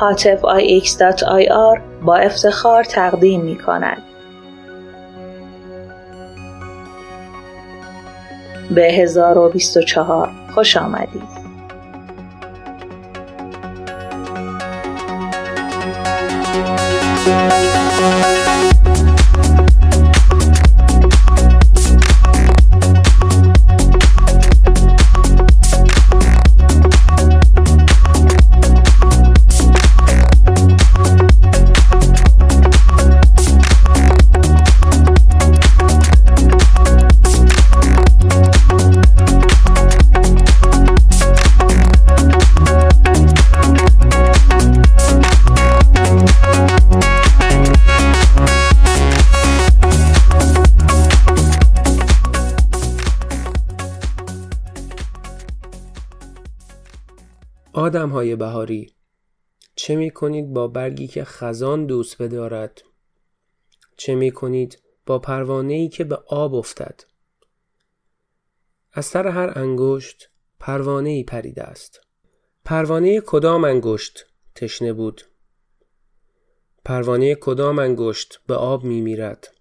حاطف ix.ir با افتخار تقدیم می کند. به 1024 خوش آمدید. بهاری چه می کنید با برگی که خزان دوست بدارد؟ چه می کنید با پروانه ای که به آب افتد؟ از سر هر انگشت پروانه ای پریده است. پروانه کدام انگشت تشنه بود؟ پروانه کدام انگشت به آب می میرد؟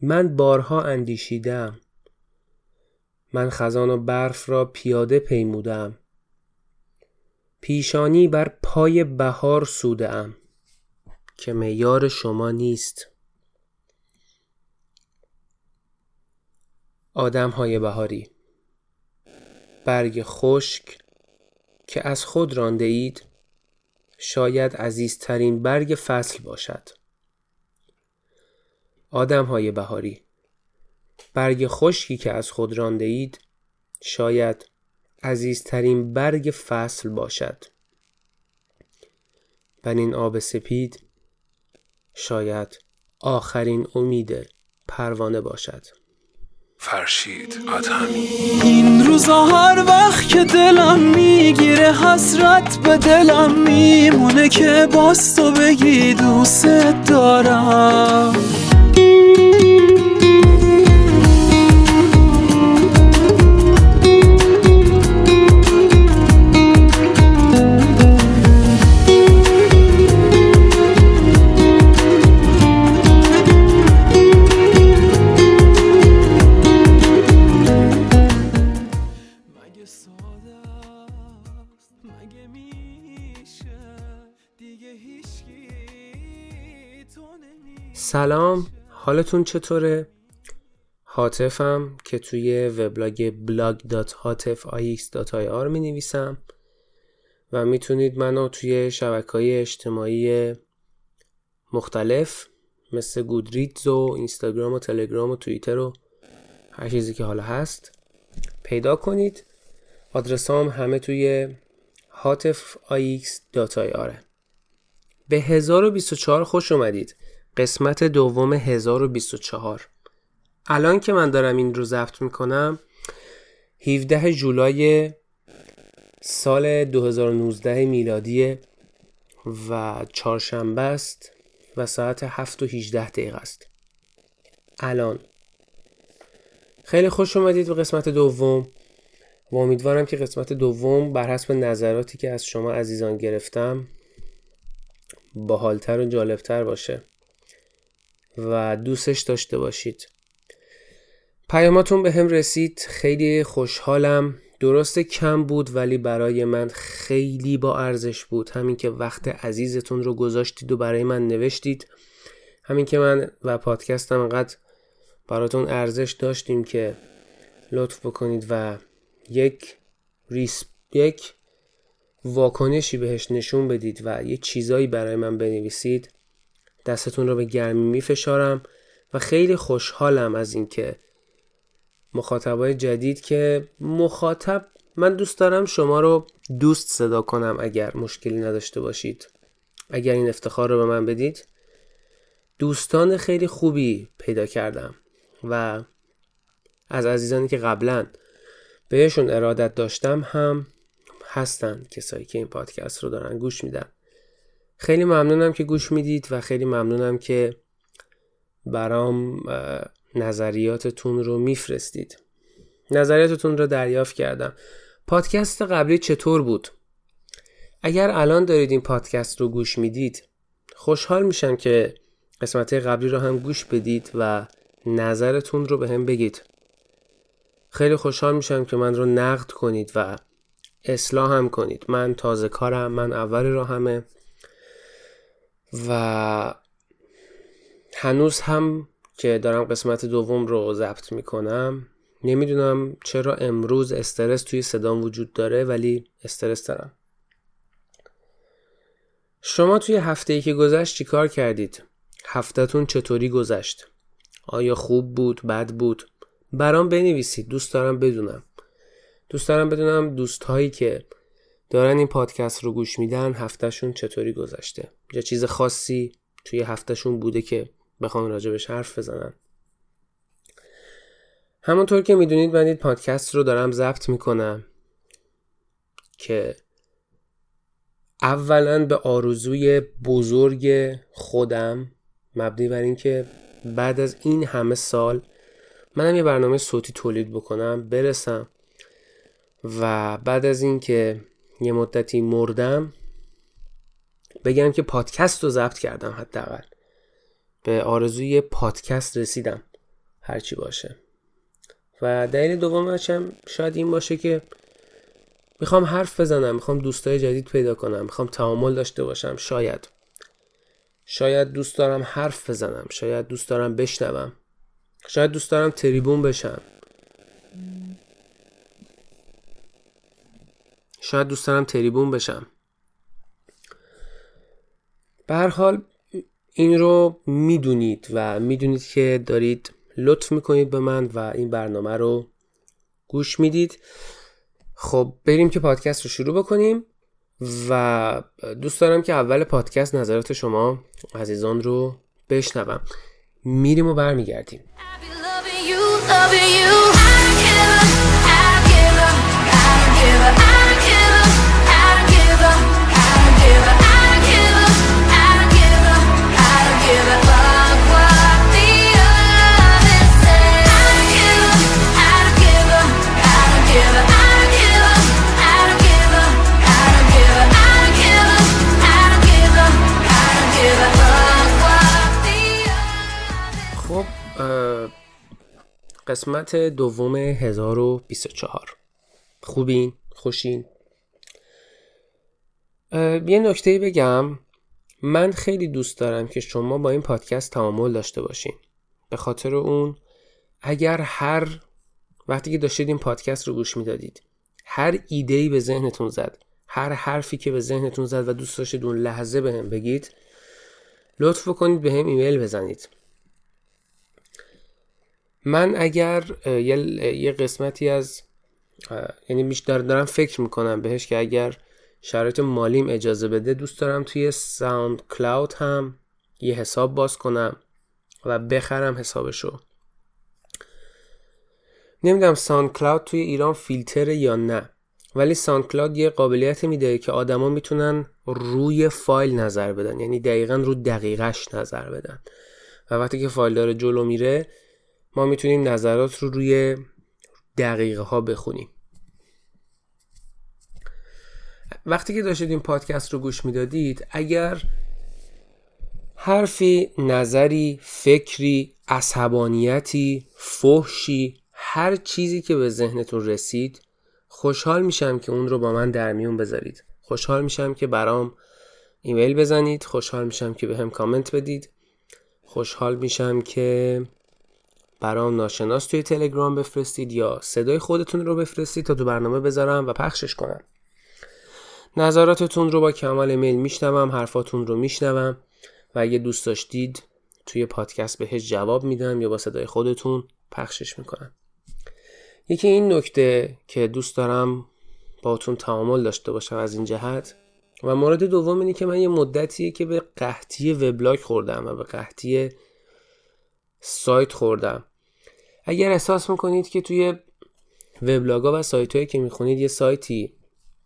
من بارها اندیشیدم. من خزان و برف را پیاده پیمودم. پیشانی بر پای بهار سوده ام که میار شما نیست. آدم های بهاری برگ خشک که از خود رانده اید شاید عزیزترین برگ فصل باشد. آدم های بهاری برگ خشکی که از خود رانده اید شاید عزیزترین برگ فصل باشد. این آب سپید شاید آخرین امید پروانه باشد. فرشید آدمی این روزا هر وقت که دلم می‌گیره حسرت به دلم میمونه که باز تو بگی دوست دارم. سلام حالتون چطوره؟ حاطفم که توی وبلاگ blog.hatifix.ir می نویسم و می‌تونید منو توی شبکه های اجتماعی مختلف مثل گودریدز و اینستاگرام و تلگرام و توییتر و هر چیزی که حالا هست پیدا کنید. آدرسام همه توی hatifix.ir به 1024 خوش اومدید. قسمت دوم 1024 الان که من دارم این رو ضبط می‌کنم 17 جولای سال 2019 میلادی و چهارشنبه است و ساعت 7 و 18 دقیقه است. الان. خیلی خوش اومدید به قسمت دوم و امیدوارم که قسمت دوم بر حسب نظراتی که از شما عزیزان گرفتم باحالتر و جالبتر باشه. و دوستش داشته باشید. پیاماتون به هم رسید. خیلی خوشحالم. درست کم بود ولی برای من خیلی با ارزش بود. همین که وقت عزیزتون رو گذاشتید و برای من نوشتید. همین که من و پادکستم انقدر براتون ارزش داشتیم که لطف بکنید و یک ریس یک واکنشی بهش نشون بدید و یه چیزایی برای من بنویسید. دستتون رو به گرمی میفشارم و خیلی خوشحالم از اینکه مخاطبای جدید که مخاطب من دوست دارم شما رو دوست صدا کنم اگر مشکلی نداشته باشید. اگر این افتخار رو به من بدید دوستان خیلی خوبی پیدا کردم و از عزیزانی که قبلا بهشون ارادت داشتم هم هستن کسایی که این پادکست رو دارن گوش میدن. خیلی ممنونم که گوش می‌دید و خیلی ممنونم که برام نظریاتتون رو میفرستید. نظریاتتون رو دریافت کردم. پادکست قبلی چطور بود؟ اگر الان دارید این پادکست رو گوش می‌دید خوشحال میشم که قسمت قبلی رو هم گوش بدید و نظرتون رو به هم بگید. خیلی خوشحال میشم که من رو نقد کنید و اصلاح هم کنید. من تازه کارم من اول راهمه. و هنوز هم که دارم قسمت دوم رو ضبط می‌کنم نمی‌دونم چرا امروز استرس توی صدام وجود داره ولی استرس دارم شما توی هفته ای که گذشت چیکار کردید؟ هفتهتون چطوری گذشت؟ آیا خوب بود؟ بد بود؟ برام بنویسید دوست دارم بدونم دوست دارم بدونم دوست هایی که دارن این پادکست رو گوش میدن هفتهشون چطوری گذشته؟ یا چیز خاصی توی هفتهشون بوده که بخوان راجبش حرف بزنن؟ همونطور که می‌دونید من این پادکست رو دارم ضبط می‌کنم که اولا به آرزوی بزرگ خودم مبنی بر اینکه بعد از این همه سال منم یه برنامه صوتی تولید بکنم برسم و بعد از اینکه یه مدتی مردم بگم که پادکست رو ضبط کردم حداقل. به آرزوی پادکست رسیدم هرچی باشه. و دلیل دومش هم شاید این باشه که می‌خوام حرف بزنم می‌خوام دوستای جدید پیدا کنم می‌خوام تعامل داشته باشم. شاید شاید دوست دارم حرف بزنم شاید دوست دارم بشنوم شاید دوست دارم تریبون بشم. شاید دوست دارم تریبون بشم. به هر حال این رو می‌دونید و می‌دونید که دارید لطف می‌کنید به من و این برنامه رو گوش می‌دید. خب بریم که پادکست رو شروع بکنیم و دوست دارم که اول پادکست نظرات شما عزیزان رو بشنوم. میریم و برمیگردیم. قسمت دوم 1024 خوبین؟ خوشین؟ یه نکته بگم. من خیلی دوست دارم که شما با این پادکست تعامل داشته باشین. به خاطر اون اگر هر وقتی که داشتید این پادکست رو گوش می‌دادید هر ایده به ذهنتون زد هر حرفی که به ذهنتون زد و دوست داشتید اون لحظه به بگید لطف کنید به هم ایمیل بزنید. من اگر یه قسمتی از یعنی میش دارم فکر می‌کنم بهش که اگر شرایط مالیم اجازه بده دوست دارم توی SoundCloud هم یه حساب باز کنم و بخرم حسابشو. نمی‌دونم SoundCloud توی ایران فیلتر یا نه ولی SoundCloud یه قابلیت میده که آدما می‌تونن روی فایل نظر بدن یعنی دقیقا رو دقیقش نظر بدن. و وقتی که فایل داره جلو میره ما می‌تونیم نظرات رو روی دقیقه ها بخونیم. وقتی که داشتید این پادکست رو گوش می‌دادید اگر حرفی نظری فکری عصبانیتی فحشی هر چیزی که به ذهنتون رسید خوشحال میشم که اون رو با من در میون بذارید. خوشحال میشم که برام ایمیل بزنید. خوشحال میشم که به هم کامنت بدید. خوشحال میشم که برام ناشناس توی تلگرام بفرستید یا صدای خودتون رو بفرستید تا تو برنامه بذارم و پخشش کنم. نظراتتون رو با کمال میل میشنوم حرفاتون رو میشنوم و اگه دوست داشتید توی پادکست بهش جواب میدم یا با صدای خودتون پخشش می‌کنم. یکی این نکته که دوست دارم باتون تعامل داشته باشم از این جهت و مورد دوم اینه که من یه مدتیه که به قحطی وبلاگ خوردم و به قحطی سایت خوردم. اگر احساس می‌کنید که توی وبلاگا و سایت هایی که می‌خونید یه سایتی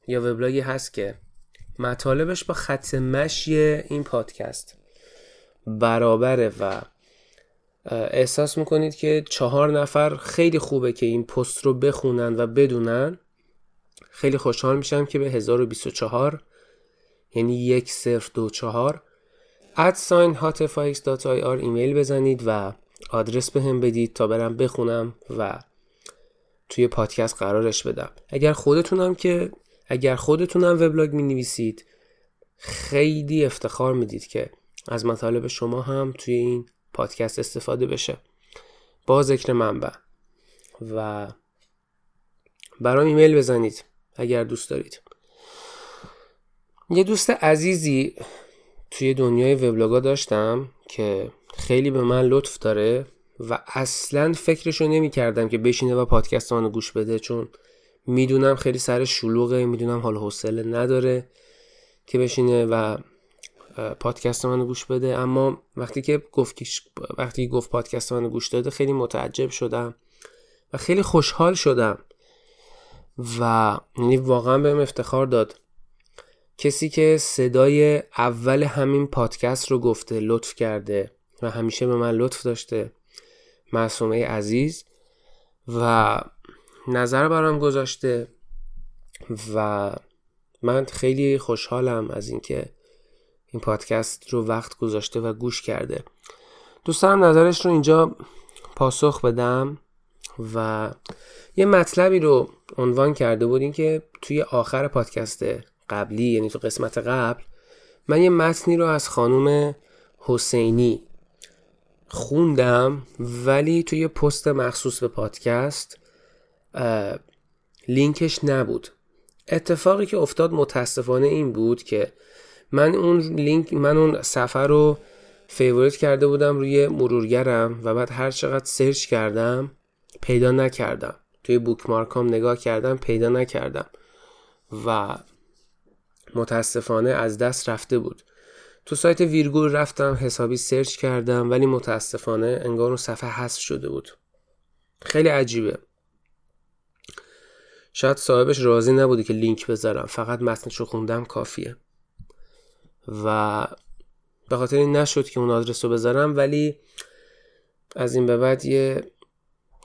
یا وبلاگی هست که مطالبش با خط مشی این پادکست برابره و احساس می‌کنید که چهار نفر خیلی خوبه که این پست رو بخونن و بدونن خیلی خوشحال میشم که به 1024 یعنی یک صرف دو چهار ادساین ایمیل بزنید و آدرس به هم بدید تا برم بخونم و توی پادکست قرارش بدم. اگر خودتونم که اگر خودتونم وبلاگ می نویسید خیلی افتخار می‌دید که از مطالب شما هم توی این پادکست استفاده بشه. با ذکر منبع. و برام ایمیل بزنید اگر دوست دارید. یه دوست عزیزی توی دنیای وبلاگا داشتم. که خیلی به من لطف داره و اصلا فکرشو نمی کردم که بشینه و پادکست منو گوش بده چون می‌دونم خیلی سر شلوغه می‌دونم حال حوصله نداره که بشینه و پادکست منو گوش بده. اما وقتی که گفت وقتی گفت پادکست منو گوش داده خیلی متعجب شدم و خیلی خوشحال شدم و یعنی واقعا بهم افتخار داد. کسی که صدای اول همین پادکست رو گفته لطف کرده و همیشه به من لطف داشته معصومه عزیز و نظر برام گذاشته و من خیلی خوشحالم از اینکه این پادکست رو وقت گذاشته و گوش کرده. دوست دارم نظرش رو اینجا پاسخ بدم و یه مطلبی رو عنوان کرده بودیم که توی آخر پادکست قبلی یعنی تو قسمت قبل من یه متنی رو از خانم حسینی خوندم ولی توی پست مخصوص به پادکست لینکش نبود. اتفاقی که افتاد متاسفانه این بود که من اون لینک من اون صفحه رو favorite کرده بودم روی مرورگرم و بعد هر چقدر search کردم پیدا نکردم. توی bookmark ام نگاه کردم پیدا نکردم. و متاسفانه از دست رفته بود. تو سایت ویرگول رفتم حسابی search کردم ولی متاسفانه انگار اون صفحه حذف شده بود. خیلی عجیبه. شاید صاحبش راضی نبوده که لینک بذارم. فقط متنش رو خوندم کافیه. و به خاطر این نشد که اون آدرس رو بذارم ولی از این به بعد یه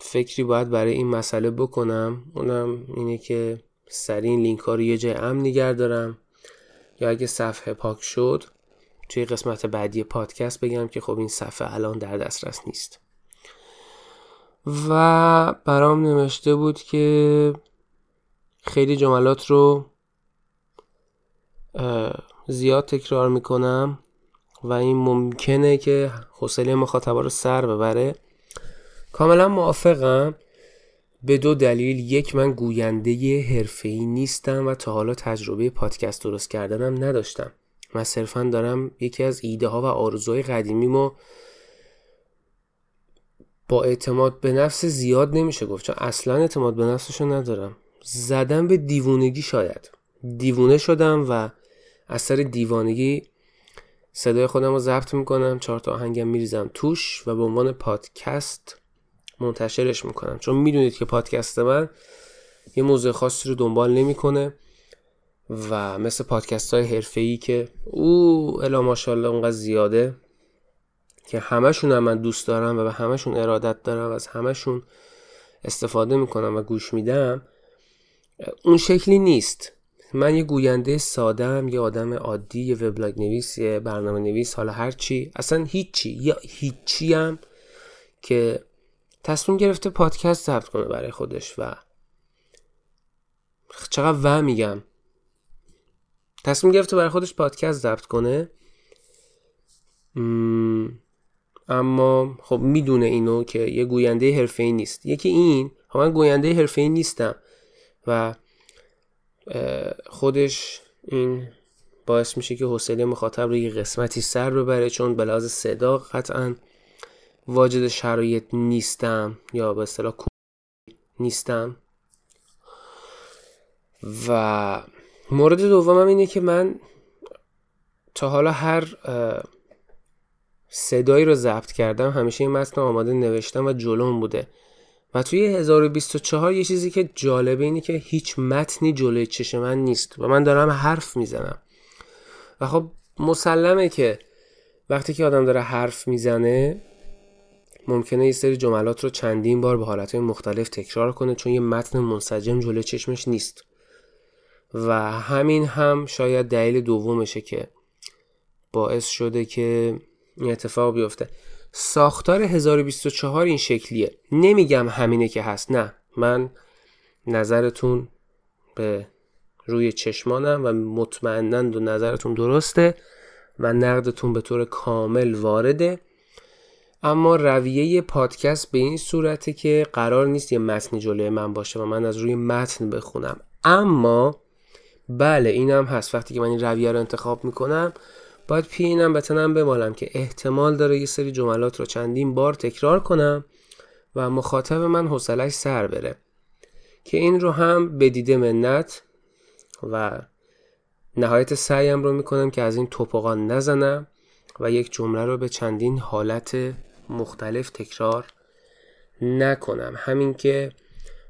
فکری باید برای این مسئله بکنم. اونم اینه که سریع این لینک ها رو یه جای امن نگه دارم. یا اگه صفحه پاک شد توی قسمت بعدی پادکست بگم که خب این صفحه الان در دسترس نیست. و برام نوشته بود که خیلی جملات رو زیاد تکرار می‌کنم و این ممکنه که حوصله مخاطبا رو سر ببره. کاملا موافقم. به دو دلیل یک من گوینده حرفه‌ای نیستم و تا حالا تجربه پادکست درست کردنم نداشتم. من صرفا دارم یکی از ایده ها و آرزوهای قدیمیمو با اعتماد به نفس زیاد نمیشه گفت چون اصلا اعتماد به نفسشو ندارم. زدم به دیوونگی شاید. دیوونه شدم و از سر دیوانگی صدای خودم رو ضبط می‌کنم چهار تا آهنگم میریزم توش و به عنوان پادکست منتشرش می‌کنم. چون می‌دونید که پادکست من یه موضوع خاصی رو دنبال نمی‌کنه و مثل پادکست های حرفه ای که او الا ماشاءالله اونقدر زیاده که همشون هم من دوست دارم و به همشون ارادت دارم و از همشون استفاده می‌کنم و گوش میدم اون شکلی نیست. من یه گوینده سادم یه آدم عادی یه وبلاگ نویس یه برنامه نویس حالا هر چی. اصلا هیچی یا هیچی هم که تصمیم گرفته پادکست ضبط کنه برای خودش و چقدر و میگم. تصمیم گرفته برای خودش پادکست ضبط کنه. اما خب می‌دونه اینو که یه گوینده حرفه ای نیست. یکی این خب من گوینده حرفه ای نیستم و خودش این باعث میشه که حوصله مخاطب رو یه قسمتی سر ببره چون به لحاظ صدا قطعا واجد شرایط نیستم یا به اصطلاح نیستم. و مورد دومم اینه که من تا حالا هر صدایی رو ضبط کردم همیشه این متن آماده نوشتم و جلوم بوده. و توی 1024 یه چیزی که جالبه اینه که هیچ متنی جلوی چش من نیست و من دارم حرف می‌زنم. و خب مسلمه که وقتی که آدم داره حرف می‌زنه ممکنه یه سری جملات رو چندین بار به حالتهای مختلف تکرار کنه چون یه متن منسجم جلوی چشمش نیست. و همین هم شاید دلیل دومشه که باعث شده که این اتفاق بیفته. ساختار 1024 این شکلیه. نمیگم همینه که هست. نه من نظرتون به روی چشمانم و مطمئنند و نظرتون درسته و نقدتون به طور کامل وارده. اما رویه پادکست به این صورته که قرار نیست یه متن جلوی من باشه و من از روی متن بخونم. اما بله اینم هست. وقتی که من این رویه رو انتخاب می‌کنم باید پی اینم بتنم بمالم که احتمال داره یه سری جملات رو چندین بار تکرار کنم و مخاطب من حوصلش سر بره. که این رو هم به دیده منت و نهایت سعیم رو می‌کنم که از این توپقان نزنم و یک جمله رو به چندین حالت مختلف تکرار نکنم. همین که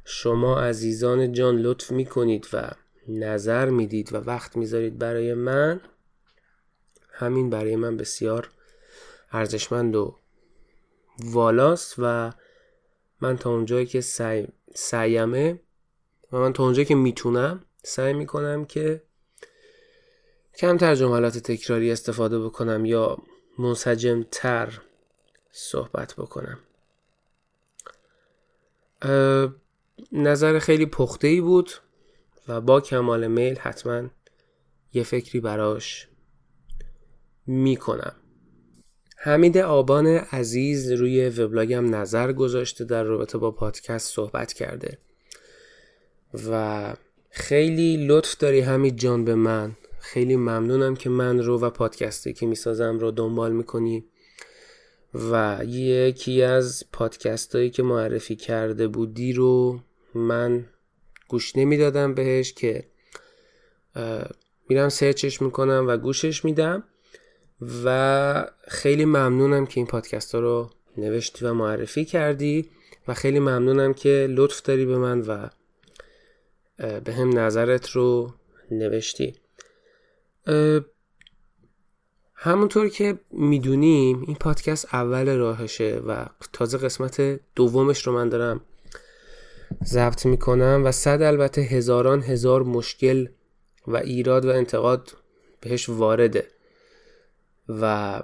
شما عزیزان جان لطف می‌کنید و نظر می‌دید و وقت می‌ذارید برای من همین برای من بسیار ارزشمند و والاست و من تا اونجایی که سعی سعیمه و من تا اونجایی که می‌تونم سعی می‌کنم که کمتر جملات تکراری استفاده بکنم یا منسجم تر صحبت بکنم. نظر خیلی پخته ای بود و با کمال میل حتما یه فکری براش می‌کنم. حمید آبان عزیز روی وبلاگم نظر گذاشته در رابطه با پادکست صحبت کرده. و خیلی لطف داری حمید جان به من. خیلی ممنونم که من رو و پادکستی که می‌سازم رو دنبال می‌کنی. و یکی از پادکست هایی که معرفی کرده بودی رو من گوش نمی‌دادم بهش که میرم سرچش می‌کنم و گوشش میدم و خیلی ممنونم که این پادکست ها رو نوشتی و معرفی کردی و خیلی ممنونم که لطف داری به من و به هم نظرت رو نوشتی. همونطور که می‌دونیم این پادکست اول راهشه و تازه قسمت دومش رو من دارم ضبط می‌کنم و صد البته هزاران هزار مشکل و ایراد و انتقاد بهش وارده. و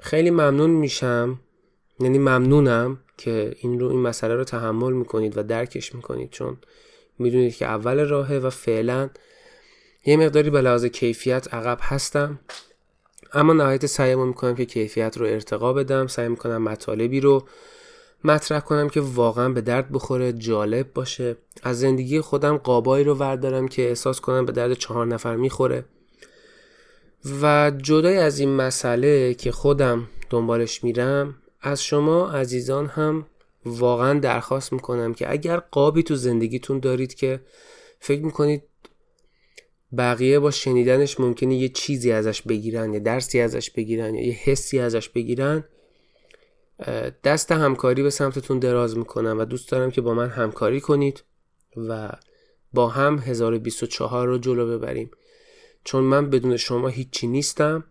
خیلی ممنون میشم یعنی ممنونم که این رو این مسئله رو تحمل می‌کنید و درکش می‌کنید چون می‌دونید که اول راهه و فعلا یه مقداری به لحاظ کیفیت عقب هستم. اما نهایت سعیم می‌کنم که کیفیت رو ارتقا بدم. سعی می‌کنم مطالبی رو مطرح کنم که واقعا به درد بخوره جالب باشه. از زندگی خودم قابایی رو وردارم که احساس کنم به درد چهار نفر می‌خوره. و جدای از این مسئله که خودم دنبالش میرم از شما عزیزان هم واقعا درخواست می‌کنم که اگر قابی تو زندگیتون دارید که فکر می‌کنید بقیه با شنیدنش ممکنه یه چیزی ازش بگیرن یا درسی ازش بگیرن یا یه حسی ازش بگیرن. دست همکاری به سمتتون دراز می‌کنم و دوست دارم که با من همکاری کنید و با هم 1024 رو جلو ببریم. چون من بدون شما هیچی نیستم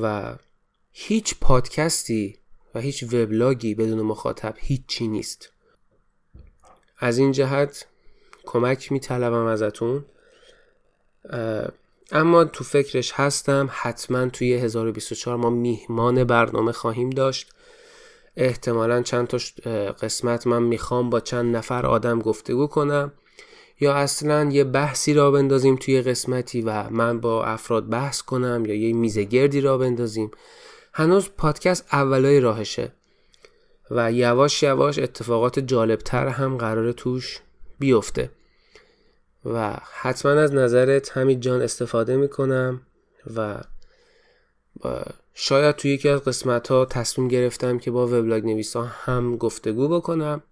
و هیچ پادکستی و هیچ وبلاگی بدون مخاطب هیچی نیست. از این جهت کمک میطلبم ازتون. اما تو فکرش هستم حتما توی 1024 ما میهمان برنامه خواهیم داشت. احتمالا چند تا قسمت من می‌خوام با چند نفر آدم گفتگو کنم. یا اصلا یه بحثی را بندازیم توی قسمتی و من با افراد بحث کنم یا یه میزه گردی را بندازیم. هنوز پادکست اولای راهشه و یواش یواش اتفاقات جالبتر هم قرار توش بیفته. و حتما از نظرت همین جان استفاده می‌کنم و شاید توی یکی از قسمت ها تصمیم گرفتم که با وبلاگ نویسا هم گفتگو بکنم.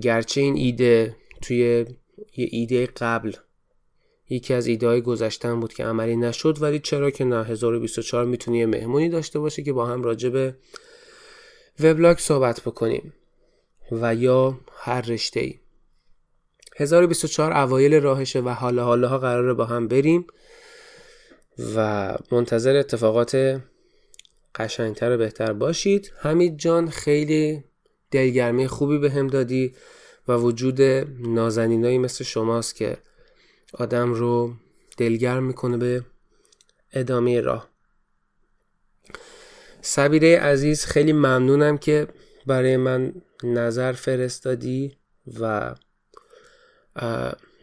گرچه این ایده توی یه ایده قبل یکی از ایده های گذشتن بود که عملی نشد ولی چرا که نه؟ 1024 می‌تونی یه مهمونی داشته باشه که با هم راجع به وبلاگ صحبت بکنیم و یا هر رشته ای 1024 اوایل راهشه و حالا حالا ها قراره با هم بریم و منتظر اتفاقات قشنگتر و بهتر باشید. حمید جان خیلی دلگرمی خوبی به هم دادی و وجود نازنینایی مثل شماست که آدم رو دلگرم می‌کنه به ادامه راه. سبیره عزیز خیلی ممنونم که برای من نظر فرستادی و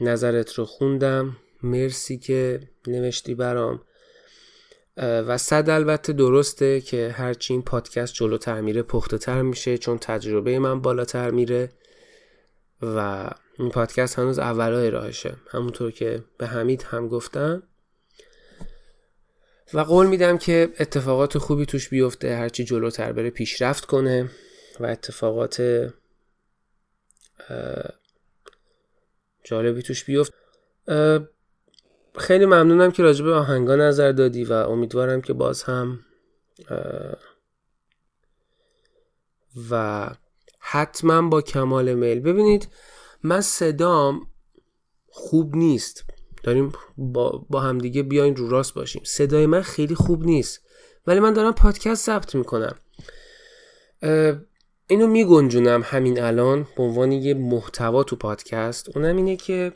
نظرت رو خوندم. مرسی که نوشتی برام. و صد البته درسته که هرچی این پادکست جلوتر میره پخته تر میشه چون تجربه من بالاتر میره و این پادکست هنوز اولای راهشه. همونطور که به حمید هم گفتم. و قول میدم که اتفاقات خوبی توش بیفته هرچی جلوتر بره پیشرفت کنه و اتفاقات جالبی توش بیفت. خیلی ممنونم که راجع به آهنگا نظر دادی و امیدوارم که باز هم و حتما با کمال میل. ببینید من صدام خوب نیست. داریم با, با همدیگه بیاین رو راست باشیم. صدای من خیلی خوب نیست. ولی من دارم پادکست ثبت می‌کنم. اینو میگنجونم همین الان به عنوان یه محتوا تو پادکست. اونم اینه که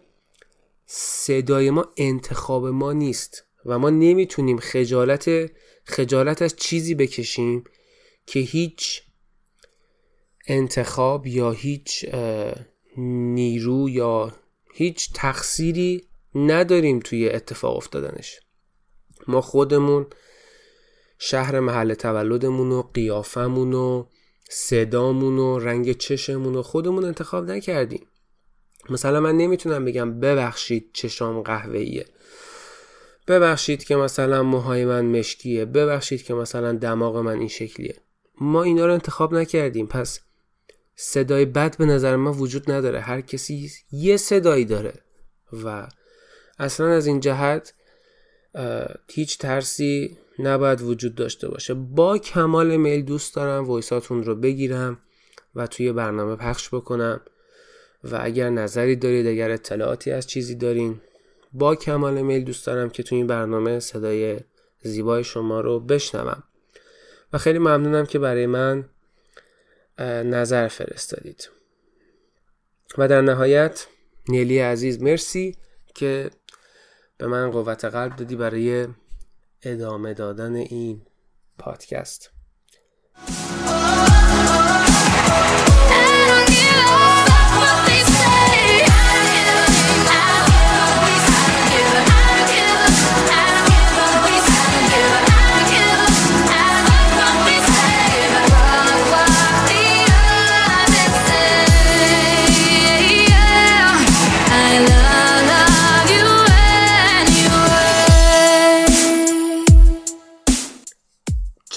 صدای ما انتخاب ما نیست و ما نمی‌تونیم خجالت خجالت از چیزی بکشیم که هیچ انتخاب یا هیچ نیرو یا هیچ تقصیری نداریم توی اتفاق افتادنش. ما خودمون شهر محل تولدمون و قیافمون و صدامون و رنگ چشمون و خودمون انتخاب نکردیم. مثلا من نمی‌تونم بگم ببخشید چشام قهوه‌ایه. ببخشید که مثلا موهای من مشکیه. ببخشید که مثلا دماغ من این شکلیه. ما اینا رو انتخاب نکردیم. پس صدای بد به نظر من وجود نداره. هر کسی یه صدایی داره. و اصلا از این جهت هیچ ترسی نباید وجود داشته باشه. با کمال میل دوست دارم ویساتون رو بگیرم و توی برنامه پخش بکنم. و اگر نظری دارید اگر اطلاعاتی از چیزی دارین با کمال میل دوست دارم که توی این برنامه صدای زیبای شما رو بشنوم. و خیلی ممنونم که برای من نظر فرستادید. و در نهایت نیلی عزیز مرسی که به من قوت قلب دادی برای ادامه دادن این پادکست.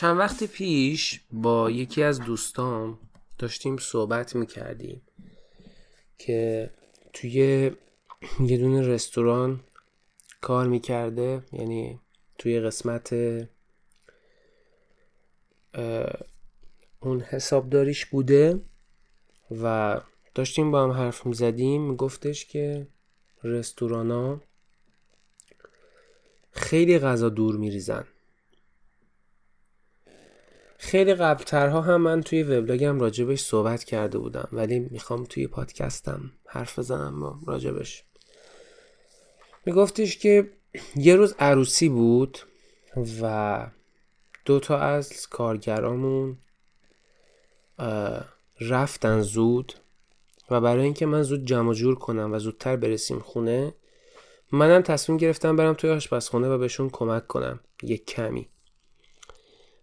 چند وقت پیش با یکی از دوستام داشتیم صحبت می‌کردیم که توی یه دونه رستوران کار می‌کرده یعنی توی قسمت اون حسابداریش بوده و داشتیم با هم حرف می‌زدیم. میگفتش که رستوران ها خیلی غذا دور میریزن. خیلی قبلترها هم من توی وبلاگم راجبش صحبت کرده بودم ولی می‌خوام توی پادکستم حرف بزنم راجبش. میگفتش که یه روز عروسی بود و دو تا از کارگرامون رفتن زود و برای اینکه من زود جمع جور کنم و زودتر برسیم خونه منم تصمیم گرفتم برم توی آشپزخونه و بهشون کمک کنم یک کمی.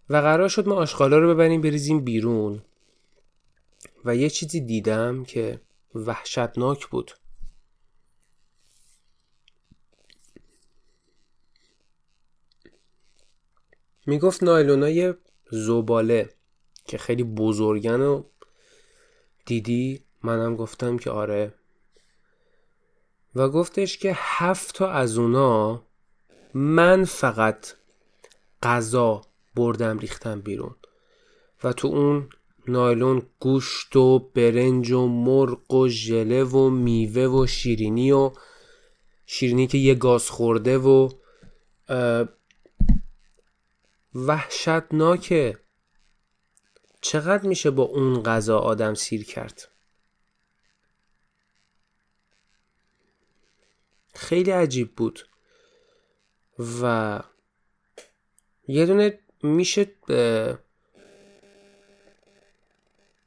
و قرار شد ما آشغالا رو ببریم بریزیم بیرون. و یه چیزی دیدم که وحشتناک بود. می‌گفت نایلونای زباله که خیلی بزرگن و دیدی؟ منم گفتم که آره. و گفتش که هفت تا از اونا من فقط غذا بردم ریختم بیرون. و تو اون نایلون گوشت و برنج و مرغ و ژله و میوه و شیرینی و شیرینی که یه گاز خورده و وحشتناکه. چقدر میشه با اون غذا آدم سیر کرد؟ خیلی عجیب بود. و یه دونه میشه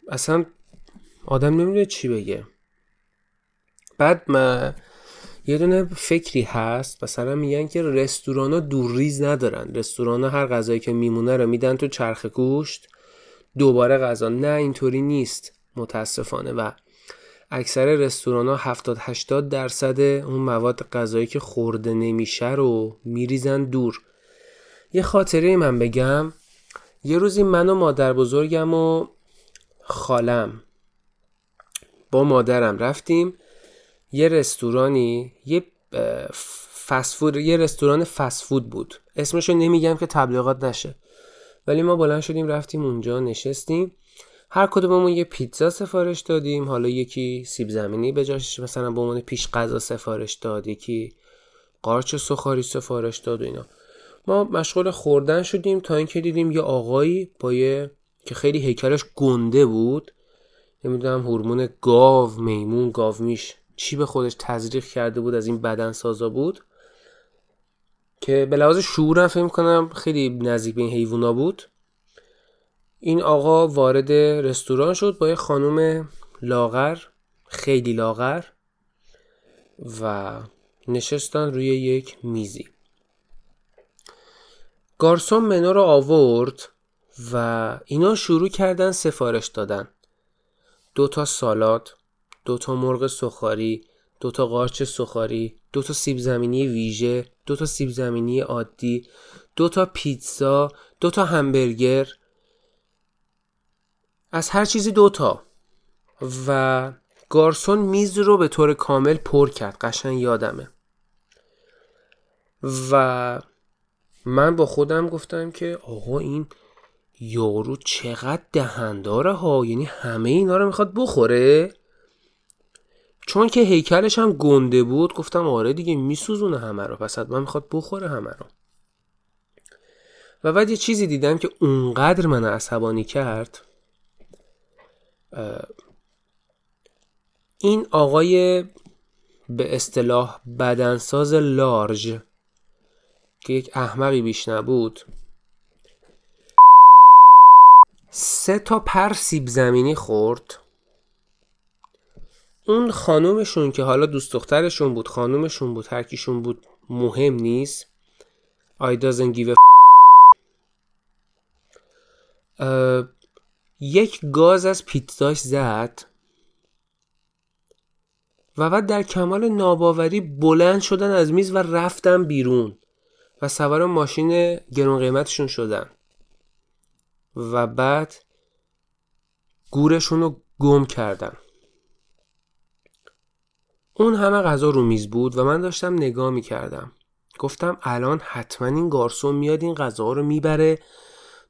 اصلا آدم نمی‌دونه چی بگه. بعد ما یه دونه فکری هست مثلا میگن که رستوران ها دورریز ندارن. رستوران ها هر غذایی که میمونه رو میدن تو چرخ گوشت. دوباره غذا. نه اینطوری نیست متاسفانه. و اکثر رستوران ها 70 80 درصد اون مواد غذایی که خورده نمیشه رو میریزن دور. یه خاطره من بگم. یه روزی من و مادر بزرگم و خالم با مادرم رفتیم یه رستورانی یه فسفود یه رستوران فسفود بود. اسمشو نمیگم که تبلیغات نشه. ولی ما بلند شدیم رفتیم اونجا نشستیم. هر کدوممون یه پیتزا سفارش دادیم. حالا یکی سیب زمینی به جاش مثلا به عنوان پیش غذا سفارش داد یکی قارچ سخاری سفارش داد و اینا. ما مشغول خوردن شدیم تا اینکه دیدیم یه آقایی با یه که خیلی هیکلش گنده بود. نمی‌دونم هورمون گاو میمون گاو میش چی به خودش تزریق کرده بود از این بدن سازا بود. که به لحاظ شعورم فکر کنم خیلی نزدیک به این حیوونا بود. این آقا وارد رستوران شد با یه خانم لاغر خیلی لاغر و نشستن روی یک میزی. گارسون منو رو آورد و اینا شروع کردن سفارش دادن. دو تا سالاد دو تا مرغ سخاری دو تا قارچ سخاری دو تا سیب زمینی ویژه دو تا سیب زمینی عادی دو تا پیتزا دو تا همبرگر. از هر چیزی دوتا و گارسون میز رو به طور کامل پر کرد قشن یادمه. و من با خودم گفتم که آقا این یارو چقدر دهنداره ها؟ یعنی همه اینا رو می‌خواد بخوره؟ چون که هیکلش هم گنده بود گفتم آره دیگه میسوزونه همه رو. پس من می‌خواد بخوره همه رو. و بعد یه چیزی دیدم که اونقدر من عصبانی کرد این آقای به اصطلاح بدنساز لارژ که یک احمقی بیش نبود. سه تا پر سیب زمینی خورد. اون خانومشون که حالا دوست دخترشون بود خانومشون بود هرکیشون بود مهم نیست. I doesn't give a یک گاز از پیتزاش زد و بعد در کمال ناباوری بلند شدن از میز و رفتن بیرون. و سوار ماشین گرون قیمتشون شدن. و بعد گورشون رو گم کردن. اون همه غذا رو میز بود و من داشتم نگاه می‌کردم. گفتم الان حتما این گارسون میاد این غذا رو می‌بره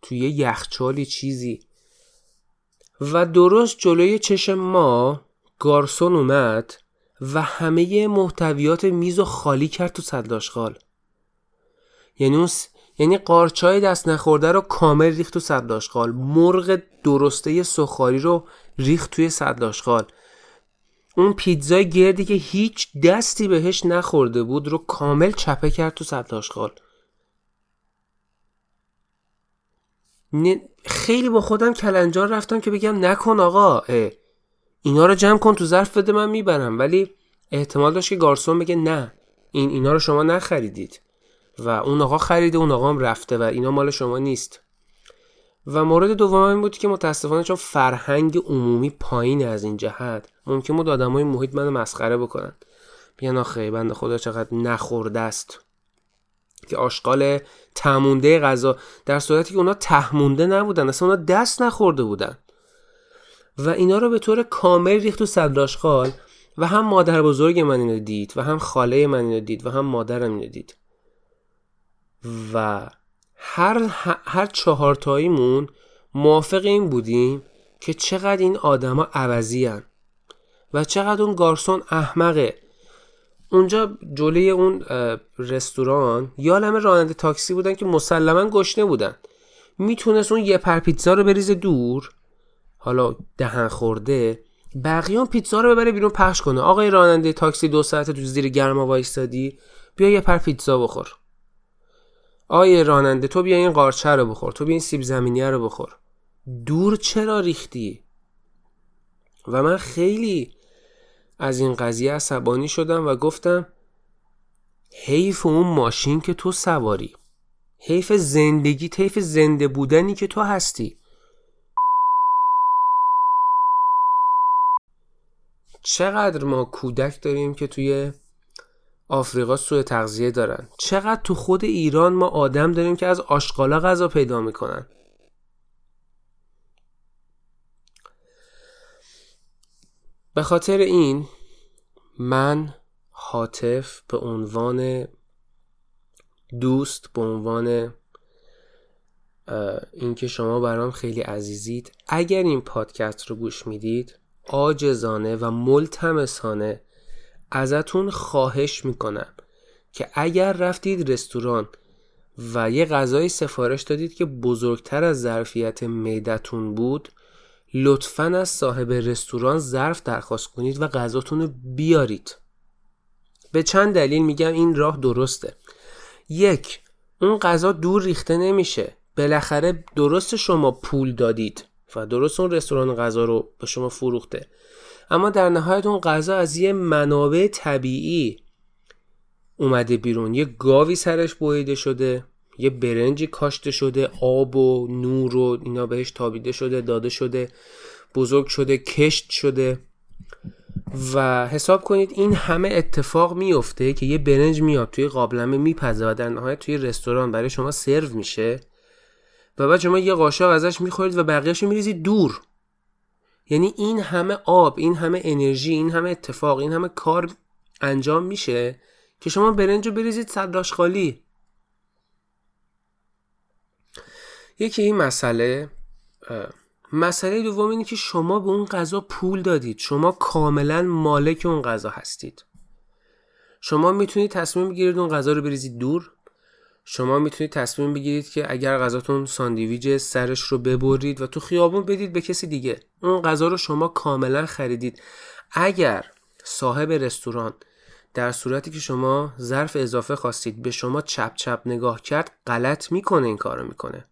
توی یخچالی چیزی. و درست جلوی چشم ما گارسون اومد و همه محتویات میز رو خالی کرد تو صدلاشغال یعنی یعنی قارچای دست نخورده رو کامل ریخت تو صدلاشغال مرغ درسته سخاری رو ریخت توی صدلاشغال اون پیتزای گردی که هیچ دستی بهش نخورده بود رو کامل چپه کرد تو صدلاشغال خیلی با خودم کلنجار رفتم که بگم نکن آقا اینا رو جمع کن تو ظرف بده من می‌برم. ولی احتمال داشت که گارسون بگه نه این اینا رو شما نخریدید. و اون آقا خریده اون آقا هم رفته و اینا مال شما نیست. و مورد دوم این بود که متاسفانه چون فرهنگ عمومی پایین از این جهت ممکن بود آدمای محیط من مسخره بکنن. بیان آخه بنده خدا چقدر نخورده است که آشغال تمونده غذا در صورتی که اونا تهمونده نبودن اصلا اونا دست نخورده بودن. و اینا رو به طور کامل ریخت تو صدراشخال و هم مادر بزرگ من اینو دید و هم خاله من اینو دید و هم مادرم اینو دید. و هر, هر چهارتاییمون موافق این بودیم که چقدر این آدما عوضی هن. و چقدر اون گارسون احمقه. اونجا جلوی اون رستوران یا لمه راننده تاکسی بودن که مسلما گشنه بودن. می‌تونست اون یه پر پیتزا رو بریزه دور حالا دهن خورده بقیه پیتزا رو ببره بیرون پخش کنه. آقای راننده تاکسی دو ساعت تو زیر گرما وایستادی بیا یه پر پیتزا بخور. آقای راننده تو بیا این قارچه رو بخور تو بیا این سیب زمینی رو بخور. دور چرا ریختی؟ و من خیلی از این قضیه عصبانی شدم و گفتم حیف اون ماشین که تو سواری. حیف زندگی حیف زنده بودنی که تو هستی. چقدر ما کودک داریم که توی آفریقا سوء تغذیه دارن. چقدر تو خود ایران ما آدم داریم که از آشغالا غذا پیدا می‌کنن؟ به خاطر این من حاطف به عنوان دوست به عنوان اینکه شما برام خیلی عزیزید اگر این پادکست رو گوش می‌دید آجزانه و ملتمسانه ازتون خواهش می‌کنم که اگر رفتید رستوران و یه غذای سفارش دادید که بزرگتر از ظرفیت معدتون بود لطفا از صاحب رستوران ظرف درخواست کنید و غذاتون رو بیارید. به چند دلیل میگم این راه درسته. یک اون غذا دور ریخته نمیشه. بالاخره درست شما پول دادید و درست اون رستوران غذا رو به شما فروخته. اما در نهایت اون غذا از یه منابع طبیعی اومده بیرون. یه گاوی سرش بویده شده یه برنجی کاشته شده آب و نور و اینا بهش تابیده شده داده شده بزرگ شده کشت شده. و حساب کنید این همه اتفاق میفته که یه برنج میاد توی قابلمه میپزه و در نهایت توی رستوران برای شما سرو میشه. و بعد شما یه قاشق ازش می‌خورید و بقیهش میریزید دور. یعنی این همه آب این همه انرژی این همه اتفاق این همه کار انجام میشه که شما برنج رو بریزید صدراش خالی. یکی این مسئله مسئله دوم اینه که شما به اون غذا پول دادید. شما کاملا مالک اون غذا هستید. شما می‌تونید تصمیم بگیرید اون غذا رو بریزید دور. شما می‌تونید تصمیم بگیرید که اگر غذاتون ساندویج سرش رو ببرید و تو خیابون بدید به کسی دیگه. اون غذا رو شما کاملا خریدید. اگر صاحب رستوران در صورتی که شما ظرف اضافه خواستید به شما چپ چپ نگاه کرد غلط می‌کنه این کارو می‌کنه.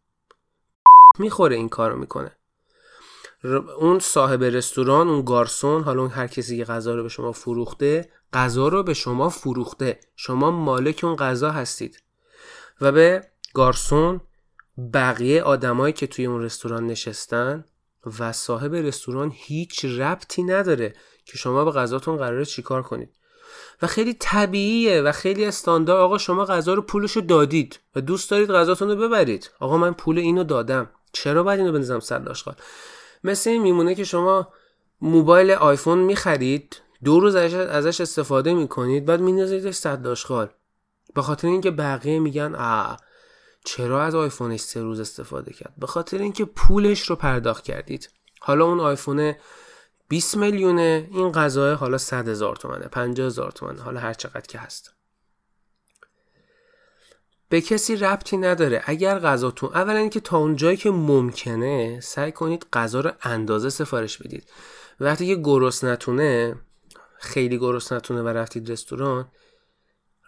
می‌خوره این کارو می‌کنه. اون صاحب رستوران اون گارسون حالا اون هر کسی که غذا رو به شما فروخته غذا رو به شما فروخته. شما مالک اون غذا هستید. و به گارسون بقیه آدمایی که توی اون رستوران نشستن و صاحب رستوران هیچ ربطی نداره که شما به غذاتون قراره چیکار کنید. و خیلی طبیعیه و خیلی استاندار آقا شما غذا رو پولشو دادید و دوست دارید غذاتون رو ببرید. آقا من پول اینو دادم. چرا باید اینو بنزم سر داشت مثل این میمونه که شما موبایل آیفون می‌خرید دو روز ازش استفاده می‌کنید بعد مینازیدش صد داشخال به خاطر اینکه بقیه میگن آ چرا از آیفونش سه روز استفاده کرد؟ به خاطر اینکه پولش رو پرداخت کردید. حالا اون آیفون 20 میلیونه این غذای حالا 100 هزار تومنه 50 هزار تومنه حالا هر چقدر که هست. به کسی ربطی نداره. اگر غذاتون اولا اینکه تا اونجایی که ممکنه سعی کنید غذا رو اندازه سفارش بدید. وقتی که گرس نتونه خیلی گرس نتونه و رفتید رستوران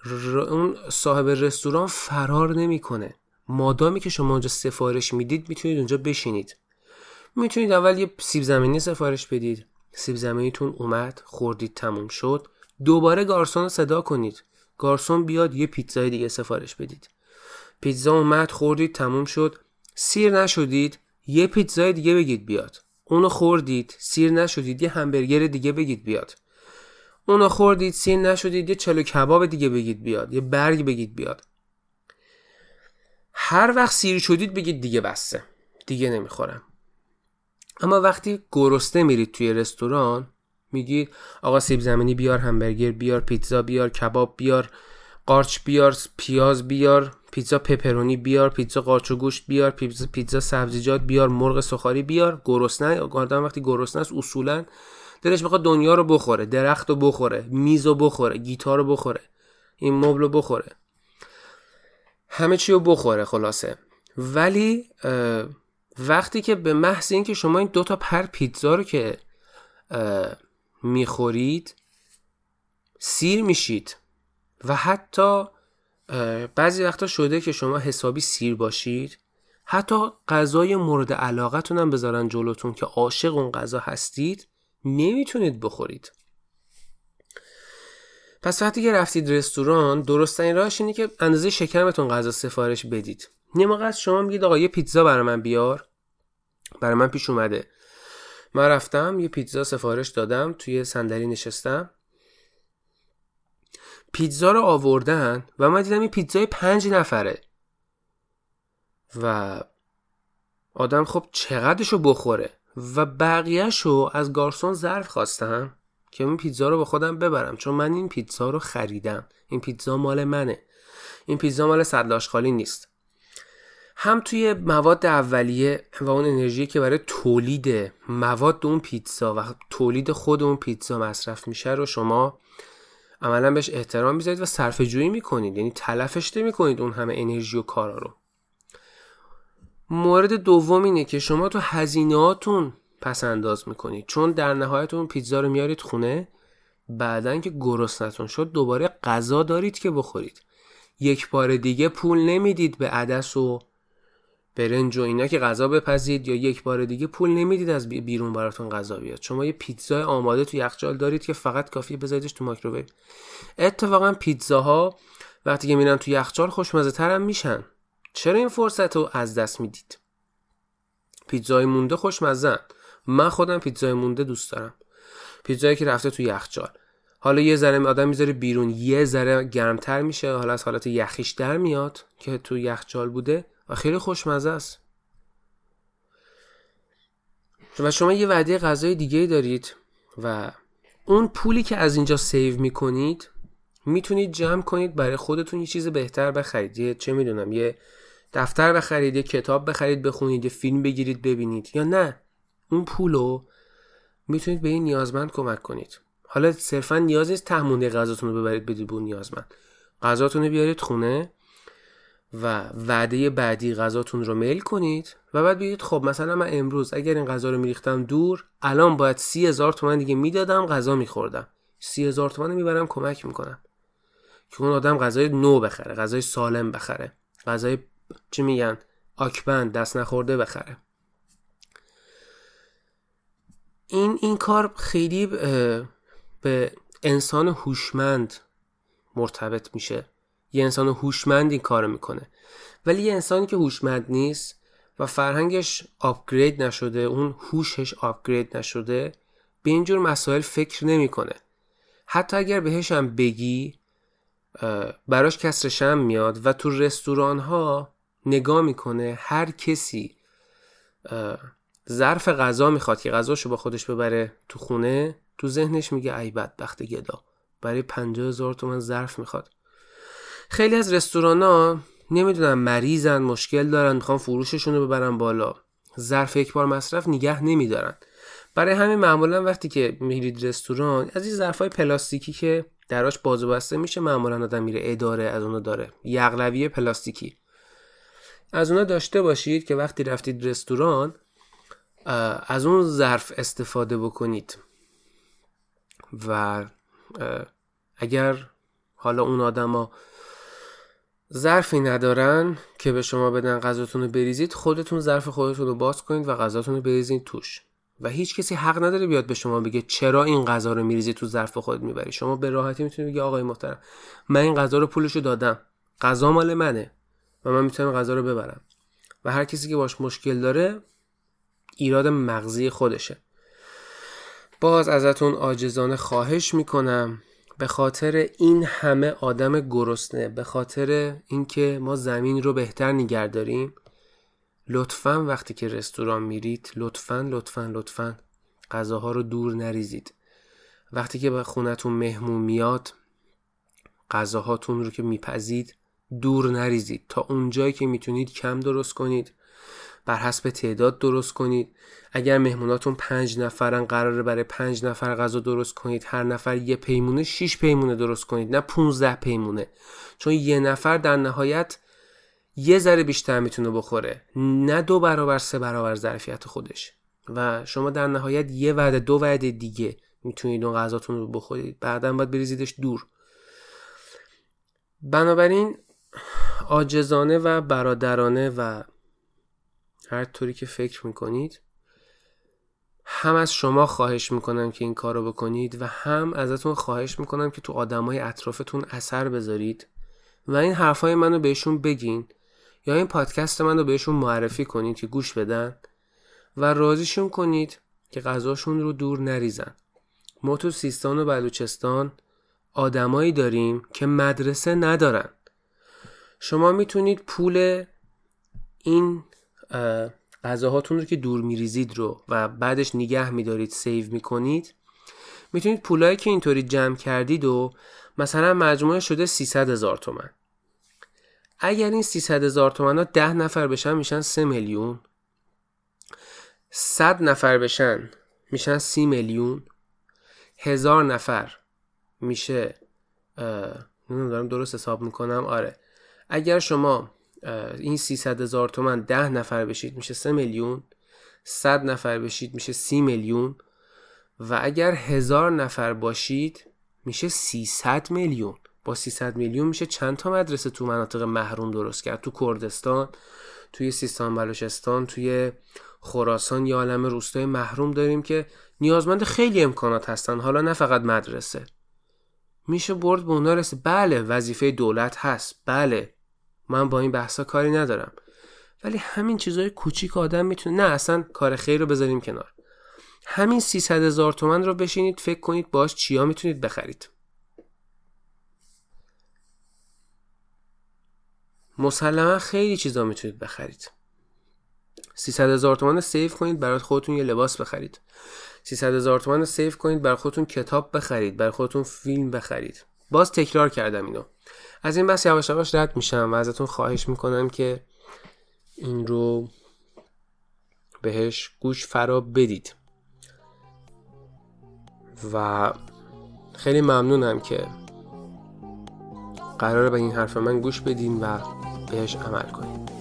اون صاحب رستوران فرار نمی‌کنه. مادامی که شما اونجا سفارش می‌دید می‌تونید اونجا بشینید. می‌تونید اول یه سیب زمینی سفارش بدید. سیب زمینیتون اومد خوردید تموم شد. دوباره گارسون رو صدا کنید. گارسون بیاد یه پیتزای دیگه سفارش بدید. پیتزا اومد خوردید تموم شد. سیر نشدید یه پیتزای دیگه بگید بیاد. اونو خوردید سیر نشدید یه همبرگر دیگه بگید بیاد. اونو خوردید سیر نشدید یه چلو کباب دیگه بگید بیاد یه برگ بگید بیاد. هر وقت سیر شدید بگید دیگه بسته دیگه نمی‌خورم. اما وقتی گرسنه میرید توی رستوران میگید آقا سیب زمینی بیار همبرگر بیار پیتزا بیار کباب بیار قارچ بیار پیاز بیار پیتزا پپرونی بیار پیتزا قارچ و گوشت بیار پیتزا پیتزا سبزیجات بیار مرغ سخاری بیار. گرسنه آدم وقتی گرسنه است اصولا دلش می‌خواد دنیا رو بخوره درخت رو بخوره میز رو بخوره گیتار رو بخوره این مبل رو بخوره. همه چی رو بخوره خلاصه. ولی وقتی که به محض اینکه شما این دوتا پر پیتزا رو که می‌خورید سیر میشید و حتی بعضی وقتا شده که شما حسابی سیر باشید حتی غذای مورد علاقتون هم بذارن جلوتون که عاشق اون غذا هستید. نمی‌تونید بخورید. پس وقتی که رفتید رستوران درستترین راهش اینه که اندازه شکمتون غذا سفارش بدید. موقع از شما میگید آقا یه پیتزا برای من بیار. برای من پیش اومده. من رفتم یه پیتزا سفارش دادم توی صندلی نشستم. پیتزا رو آوردن و من دیدم این پیتزای پنج نفره. و آدم خب چقدرشو بخوره؟ و بقیهشو از گارسون ظرف خواستم که این پیتزا رو با خودم ببرم چون من این پیتزا رو خریدم. این پیتزا مال منه. این پیتزا مال خالی نیست. هم توی مواد اولیه و اون انرژی که برای تولید مواد اون پیتزا و تولید خود اون پیتزا مصرف میشه رو شما عملا بهش احترام می‌ذارید و صرف جویی می‌کنید. یعنی تلفش می‌کنید اون همه انرژی و کارا رو. مورد دوم اینه که شما تو هزینهاتون پس انداز می‌کنید. چون در نهایت اون پیتزا رو میارید خونه بعدا که گرسنتون شد دوباره غذا دارید که بخورید. یک بار دیگه پول نمی‌دید به عدس و برنج و اینا که غذا بپزید یا یک بار دیگه پول نمی‌دید از بیرون براتون غذا بیاد. شما یه پیتزا آماده تو یخچال دارید که فقط کافیه بذاریدش تو مایکروویو. اتفاقا پیتزاها وقتی که میرن تو یخچال خوشمزه ترم میشن. چرا این فرصت رو از دست می‌دید؟ پیتزای مونده خوشمزه من خودم پیتزای مونده دوست دارم. پیتزایی که رفته تو یخچال حالا یه ذره آدم می‌ذاره بیرون یه ذره گرمتر میشه. حالا از حالت یخیش در میاد که تو یخچال بوده. و خیلی خوشمزه است و شما یه وعده غذای دیگه دارید و اون پولی که از اینجا سیو می‌کنید می‌تونید جمع کنید برای خودتون یه چیز بهتر بخرید. یه چه می‌دونم یه دفتر بخرید یه کتاب بخرید بخونید یه فیلم بگیرید ببینید. یا نه اون پولو می‌تونید به این نیازمند کمک کنید. حالا صرفا نیاز نیست تهمونده غذاتون رو ببرید بدید به نیازمند. غذاتون رو بیارید خونه و وعده بعدی غذاتون رو میل کنید و بعد بگید خب مثلا من امروز اگر این غذا رو میریختم دور الان باید سی هزار تومن دیگه می‌دادم غذا میخوردم. سی هزار تومن می‌برم کمک می‌کنم. که اون آدم غذای نو بخره غذای سالم بخره. غذای چی میگن؟ آکبند دست نخورده بخره. این این کار خیلی به انسان هوشمند مرتبط میشه. یه انسان هوشمند این کارو می‌کنه. ولی یه انسانی که هوشمند نیست و فرهنگش آپگرید نشده اون هوشش آپگرید نشده به اینجور مسائل فکر نمی‌کنه. حتی اگر بهش هم بگی براش کسرشم میاد و تو رستوران ها نگاه می‌کنه هر کسی ظرف غذا می‌خواد که غذاشو با خودش ببره تو خونه تو ذهنش میگه ای بدبخت گدا برای پنجاه هزار تومن ظرف می‌خواد. خیلی از رستوران ها نمی‌دونم مریضن مشکل دارن می‌خوان فروششون رو ببرن بالا. ظرف یک بار مصرف نگه نمیدارن. برای همین معمولا وقتی که میرید رستوران از این ظرف های پلاستیکی که دراش باز بسته میشه معمولا آدم میره اداره از اونو داره. یغلوی پلاستیکی. از اونا داشته باشید که وقتی رفتید رستوران از اون ظرف استفاده بکنید. و اگر حالا اون آدما ظرفی ندارن که به شما بدن غذاتون رو بریزید خودتون ظرف خودتون رو باز کنید و غذاتون رو بریزید توش. و هیچ کسی حق نداره بیاد به شما بگه چرا این غذا رو میریزی تو ظرف خودت می‌بری. شما به راحتی می‌تونید بگی آقای محترم من این غذا رو پولشو دادم. غذا مال منه. و من می‌تونم غذا رو ببرم. و هر کسی که باش مشکل داره ایراد مغزی خودشه. باز ازتون آجزانه خواهش می‌کنم به خاطر این همه آدم گرسنه به خاطر اینکه ما زمین رو بهتر نگه داریم لطفا وقتی که رستوران میرید لطفا لطفا لطفا غذاها رو دور نریزید. وقتی که به خونتون مهمون میاد غذاهاتون رو که میپزید دور نریزید. تا اونجایی که می‌تونید کم درست کنید. بر حسب تعداد درست کنید. اگر مهموناتون پنج نفرن قراره برای پنج نفر غذا درست کنید. هر نفر یه پیمونه شیش پیمونه درست کنید. نه 15 پیمونه. چون یه نفر در نهایت یه ذره بیشتر می‌تونه بخوره. نه دو برابر سه برابر ظرفیت خودش. و شما در نهایت یه وعده دو وعده دیگه می‌تونید اون غذاتون رو بخورید. بعدا باید بریزیدش دور. بنابراین آجزانه و برادرانه و هر طوری که فکر می‌کنید هم از شما خواهش می‌کنم که این کار رو بکنید و هم ازتون خواهش می‌کنم که تو آدمای اطرافتون اثر بذارید و این حرفای منو بهشون بگین یا این پادکست من رو بهشون معرفی کنید که گوش بدن و راضیشون کنید که غذاشون رو دور نریزن. ما تو سیستان و بلوچستان آدمایی داریم که مدرسه ندارن. شما می‌تونید پول این غذاهاتون رو که دور میریزید رو و بعدش نگه میدارید سیو می‌کنید می‌تونید پولایی که اینطوری جمع کردید و مثلا مجموعه شده 300 هزار تومن. اگر این 300 هزار تومن ها 10 نفر بشن میشن 3 میلیون. 100 نفر بشن میشن 30 میلیون. هزار نفر میشه نمی‌دونم درست حساب می‌کنم. آره. اگر شما این 300 هزار تومن 10 نفر بشید میشه 3 میلیون. 100 نفر بشید میشه 30 میلیون. و اگر هزار نفر باشید میشه 300 میلیون. با 300 میلیون میشه چند تا مدرسه تو مناطق محروم درست کرد؟ تو کردستان توی سیستان بلوچستان توی خراسان یا عالم روستای محروم داریم که نیازمند خیلی امکانات هستن. حالا نه فقط مدرسه. میشه برد به اونا رسه بله وظیفه دولت هست. بله. من با این بحثا کاری ندارم. ولی همین چیزای کوچیک آدم می‌تونه نه اصلا کار خیر رو بذاریم کنار. همین 300 هزار تومن رو بشینید فکر کنید باش چیا می‌تونید بخرید. مسلما خیلی چیزا می‌تونید بخرید. 300 هزار تومان سیف کنید برای خودتون یه لباس بخرید. 300 هزار تومان سیف کنید برای خودتون کتاب بخرید برای خودتون فیلم بخرید. باز تکرار کردم اینو. از این بس یواش یواش رد میشم و ازتون خواهش می‌کنم که این رو بهش گوش فرا بدید. و خیلی ممنونم که قراره به این حرف من گوش بدین و بهش عمل کنید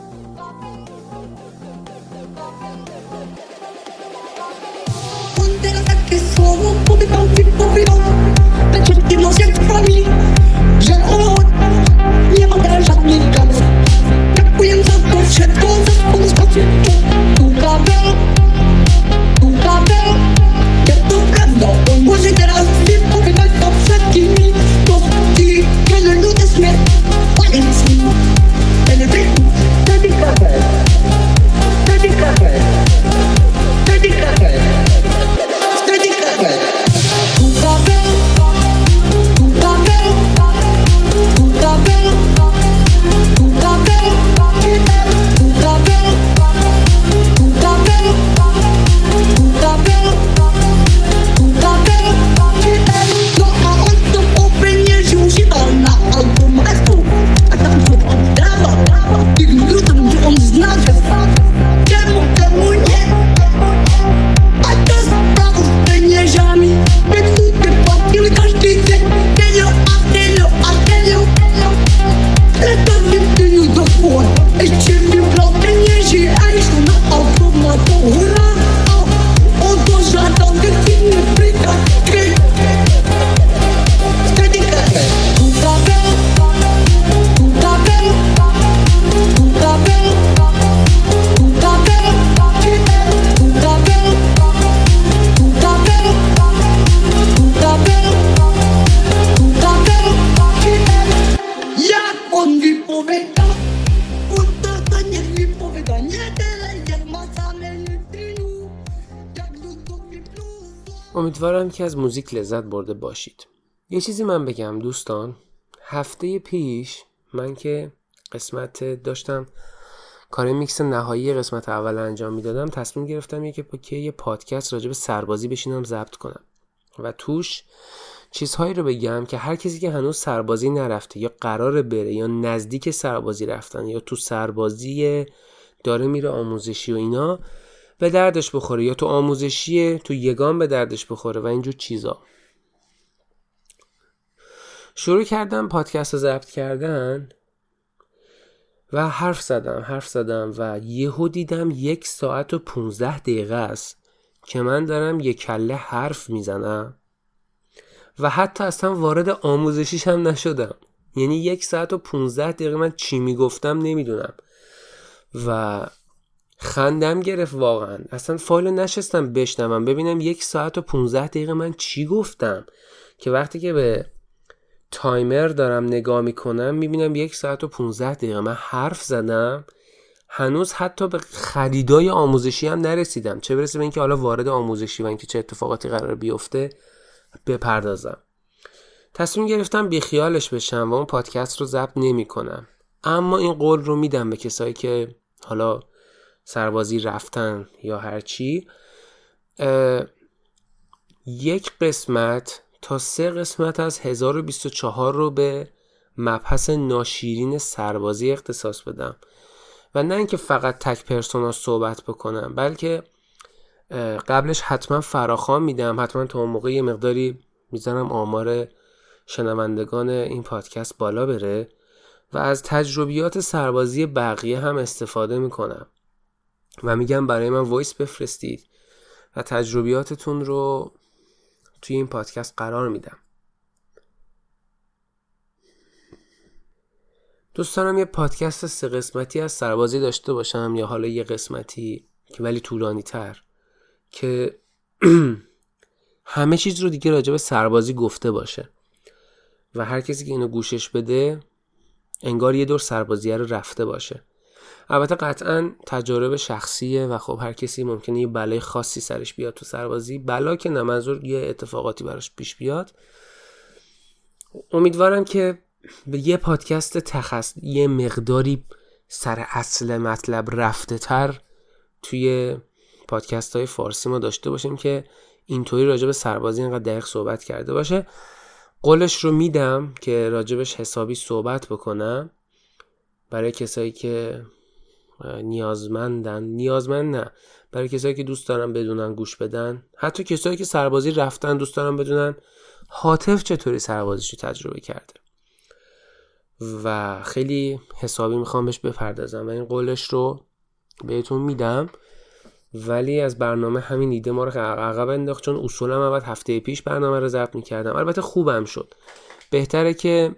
gadów Dziękuję Thank you. موزیک لذت برده باشید. یه چیزی من بگم دوستان. هفته پیش من که قسمت داشتم کار میکس نهایی قسمت اول انجام می‌دادم تصمیم گرفتم که یه پادکست راجع به سربازی بشینم ضبط کنم. و توش چیزهایی رو بگم که هر کسی که هنوز سربازی نرفته یا قرار بره یا نزدیک سربازی رفتن یا تو سربازی داره میره آموزشی و اینا به دردش بخوره یا تو آموزشی تو یگان به دردش بخوره و اینجور چیزا. شروع کردم پادکست رو ضبط کردن و حرف زدم حرف زدم و یهو دیدم یک ساعت و 15 دقیقه است که من دارم یک کله حرف می‌زنم و حتی اصلا وارد آموزشیش هم نشدم. یعنی یک ساعت و 15 دقیقه من چی می‌گفتم نمی‌دونم. و خندم گرفت واقعا. اصلا فایل نشستم بشنوم. ببینم یک ساعت و 15 دقیقه من چی گفتم. که وقتی که به تایمر دارم نگاه می‌کنم می‌بینم یک ساعت و 15 دقیقه من حرف زدم. هنوز حتی به خریدای آموزشی هم نرسیدم. چه برسه به اینکه حالا وارد آموزشی و اینکه چه اتفاقاتی قرار بیفته بپردازم. تصمیم گرفتم بیخیالش بشم و اون پادکست رو ضبط نمی کنم اما این قول رو میدم به کسایی که حالا سربازی رفتن یا هرچی یک قسمت تا سه قسمت از 1024 رو به مبحث ناشیرین سربازی اختصاص بدم. و نه اینکه فقط تک پرسونا صحبت بکنم بلکه قبلش حتما فراخوان میدم. حتما تا موقع یه مقداری می‌زنم آمار شنوندگان این پادکست بالا بره. و از تجربیات سربازی بقیه هم استفاده می‌کنم. و میگم برای من وایس بفرستید و تجربیاتتون رو توی این پادکست قرار میدم. دوست دارم یه پادکست سه قسمتی از سربازی داشته باشم یا حالا یه قسمتی که ولی طولانی تر که همه چیز رو دیگه راجع به سربازی گفته باشه و هر کسی که اینو گوشش بده انگار یه دور سربازیه رو رفته باشه. البته قطعا تجارب شخصیه و خب هر کسی ممکنه یه بلای خاصی سرش بیاد تو سربازی. بلا که نه یه اتفاقاتی براش پیش بیاد. امیدوارم که به یه پادکست تخص یه مقداری سر اصل مطلب رفته تر توی پادکست های فارسی ما داشته باشیم که اینطوری راجع به سربازی اینقدر دقیق صحبت کرده باشه. قولش رو میدم که راجبش حسابی صحبت بکنم. برای کسایی که نیازمندن. نیازمند نه. برای کسایی که دوست دارن بدونن گوش بدن. حتی کسایی که سربازی رفتن دوست دارن بدونن. حاطف چطوری سربازیشو تجربه کرده. و خیلی حسابی می‌خوام بهش بپردازم و این قولش رو بهتون میدم. ولی از برنامه همین ایده ما رو عقب انداخت چون اصولا من هفته پیش برنامه رو ضبط می‌کردم. البته خوبم شد. بهتره که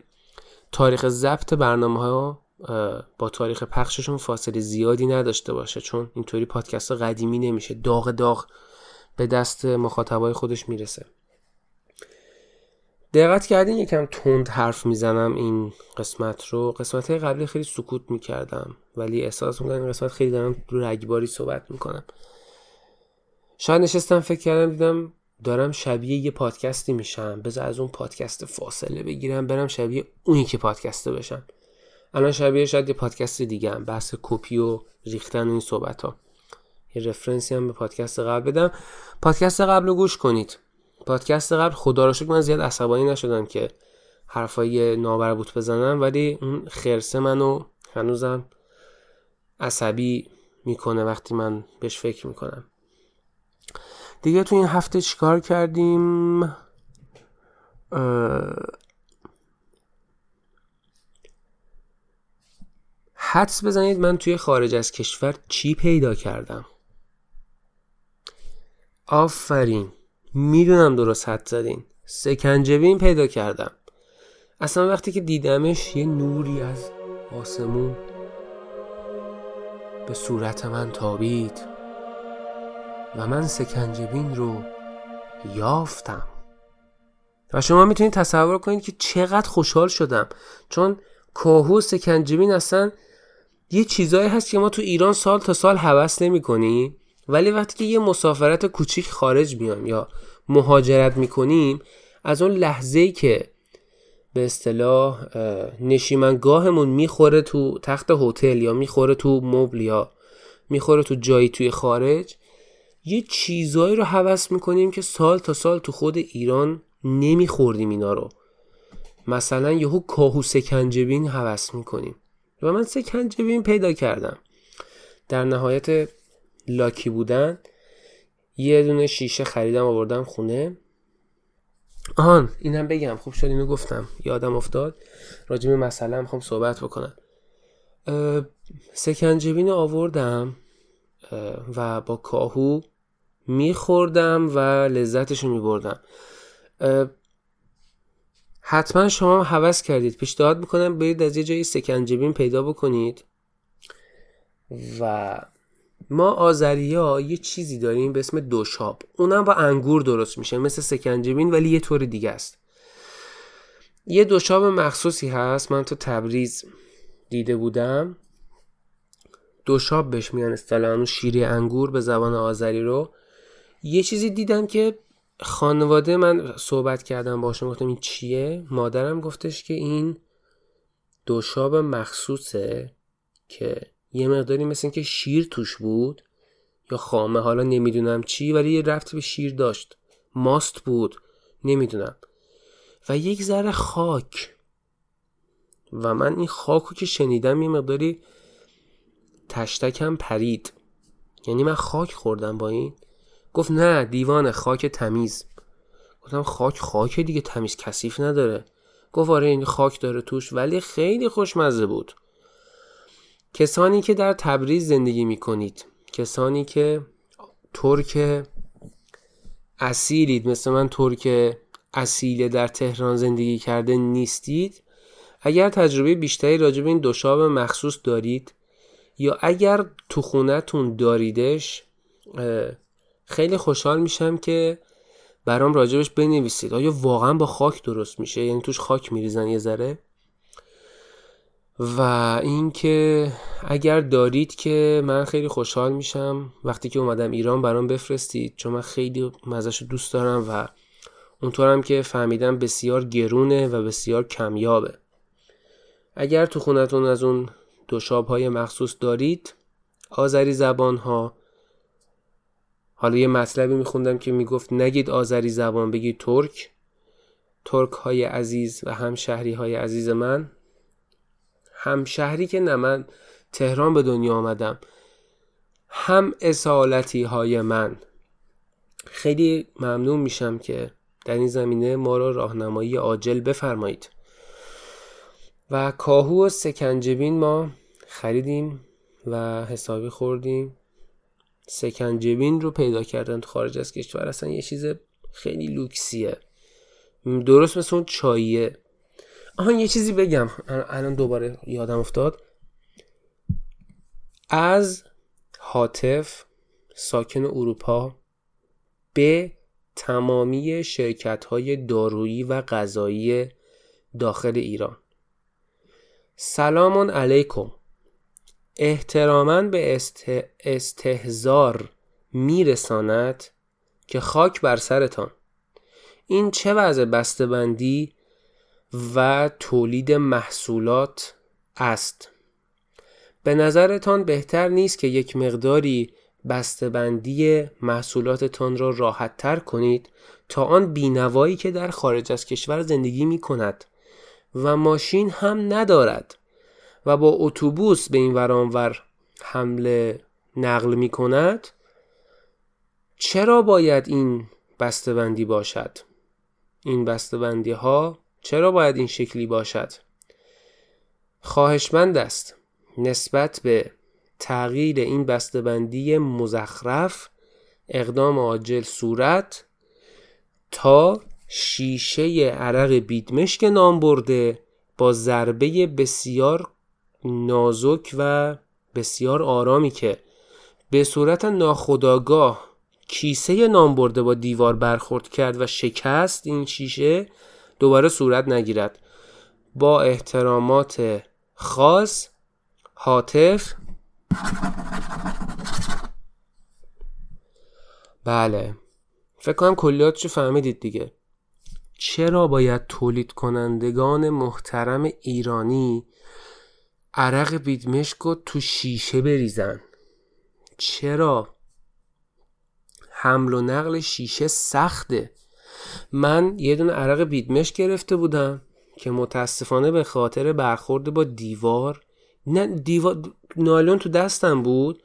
تاریخ ضبط برنامه ها با تاریخ پخششون فاصله زیادی نداشته باشه چون اینطوری پادکست قدیمی نمیشه. داغ داغ به دست مخاطبای خودش می‌رسه. دقت کردین یکم تند حرف می‌زنم این قسمت رو. قسمت قبلی خیلی سکوت می‌کردم ولی احساس می‌کنم این قسمت خیلی دارم رگباری صحبت می‌کنم. شاید نشستم فکر کردم دیدم دارم شبیه یه پادکستی میشم. بذار از اون پادکست فاصله بگیرم برم شبیه اونی که پادکسته بشم. الان شبیه شاید یه پادکست دیگه هم بحث کپی و ریختن و این صحبت ها یه رفرنسی هم به پادکست قبل بدم. پادکست قبل رو گوش کنید. پادکست قبل خدا رو شکر من زیاد عصبانی نشدم که حرفای نابربوط بزنم ولی اون خرسه منو هنوزم عصبی می‌کنه وقتی من بهش فکر می‌کنم. دیگه تو این هفته چیکار کردیم؟ حدس بزنید من توی خارج از کشور چی پیدا کردم. آفرین. می‌دونم درست حد زدین. سکنجبین پیدا کردم. اصلا وقتی که دیدمش یه نوری از آسمون به صورت من تابید و من سکنجبین رو یافتم. و شما می‌تونید تصور کنید که چقدر خوشحال شدم. چون کاهو سکنجبین اصلا یه چیزایی هست که ما تو ایران سال تا سال حوس نمی کنیم ولی وقتی که یه مسافرت کوچیک خارج میام یا مهاجرت می‌کنیم از اون لحظه ای که به اصطلاح نشیمنگاهمون می‌خوره تو تخت هتل یا می‌خوره تو مبل یا می‌خوره تو جایی توی خارج یه چیزایی رو حوس می‌کنیم که سال تا سال تو خود ایران نمیخوردیم اینا رو. مثلا یهو کاهو سکنجبین حوس می‌کنیم. و من سکنجبین پیدا کردم. در نهایت لاکی بودن یه دونه شیشه خریدم آوردم خونه. آهان اینم بگم خوب شد اینو گفتم. یادم افتاد. راجع به مسئله می‌خوام صحبت بکنم. سکنجبین آوردم و با کاهو میخوردم و لذتش رو میبردم حتما شما هم حوض کردید. پیشنهاد می‌کنم برید از یه جایی سکنجبین پیدا بکنید. و ما آذری ها یه چیزی داریم به اسم دوشاب. اونم با انگور درست میشه مثل سکنجبین ولی یه طور دیگه است. یه دوشاب مخصوصی هست. من تو تبریز دیده بودم. دوشاب بهش میگن اصطلاحا شیری انگور به زبان آذری رو. یه چیزی دیدم که خانواده من صحبت کردم باشم گفتم این چیه؟ مادرم گفتش که این دوشاب مخصوصه که یه مقداری مثل که شیر توش بود یا خامه حالا نمی‌دونم چی ولی یه رفت به شیر داشت. ماست بود نمی‌دونم. و یک ذره خاک. و من این خاکو که شنیدم یه مقداری تشتکم پرید. یعنی من خاک خوردم با این. گفت نه دیوان خاک تمیز. گفتم خاک خاک دیگه تمیز کثیف نداره. گفت آره این خاک داره توش ولی خیلی خوشمزه بود. کسانی که در تبریز زندگی می کنید کسانی که ترک اصیلید مثل من ترک اصیل در تهران زندگی کرده نیستید اگر تجربه بیشتری راجع به این دوشاب مخصوص دارید یا اگر تو خونتون داریدش خیلی خوشحال میشم که برام راجبش بنویسید. آیا واقعا با خاک درست میشه؟ یعنی توش خاک میریزن یه ذره. و اینکه اگر دارید که من خیلی خوشحال میشم. وقتی که اومدم ایران برام بفرستید. چون من خیلی مزش رو دوست دارم و اونطورم که فهمیدم بسیار گرونه و بسیار کمیابه. اگر تو خونتون از اون دوشاب های مخصوص دارید آذری زبان ها حالا یه مطلبی میخوندم که می‌گفت نگید آذری زبان بگید ترک. ترک های عزیز و همشهری های عزیز من. همشهری که نه من تهران به دنیا آمدم. هم اصالتی های من. خیلی ممنون میشم که در این زمینه ما را راهنمایی عاجل بفرمایید. و کاهو و سکنجبین ما خریدیم و حسابی خوردیم. سکنجبین رو پیدا کردن تو خارج از کشور اصلا یه چیز خیلی لوکسیه. درست مثل اون چاییه. آها یه چیزی بگم. الان دوباره یادم افتاد. از حاطف ساکن اروپا به تمامی شرکت های دارویی و غذایی داخل ایران. سلام علیکم. احتراما به استهزار میرساند که خاک بر سرتان. این چه وضع بسته‌بندی و تولید محصولات است؟ به نظرتان بهتر نیست که یک مقداری بسته‌بندی محصولاتتان را راحت تر کنید تا آن بینوایی که در خارج از کشور زندگی می کند و ماشین هم ندارد. و با اتوبوس به این ورانور حمله نقل می کند چرا باید این بسته‌بندی باشد؟ این بسته‌بندی ها چرا باید این شکلی باشد؟ خواهشمند است نسبت به تغییر این بسته‌بندی مزخرف اقدام عاجل صورت تا شیشه عرق بیدمشک نام برده با ضربه بسیار نازک و بسیار آرامی که به صورت ناخداگاه کیسه نام برده با دیوار برخورد کرد و شکست این شیشه دوباره صورت نگیرد. با احترامات خاص حاطف. بله. فکر کنم کلیاتشو فهمیدید دیگه. چرا باید تولید کنندگان محترم ایرانی عرق بیدمشک رو تو شیشه بریزن. چرا؟ حمل و نقل شیشه سخته. من یه دونه عرق بیدمشک گرفته بودم که متاسفانه به خاطر برخورد با دیوار نه دیوار نایلون تو دستم بود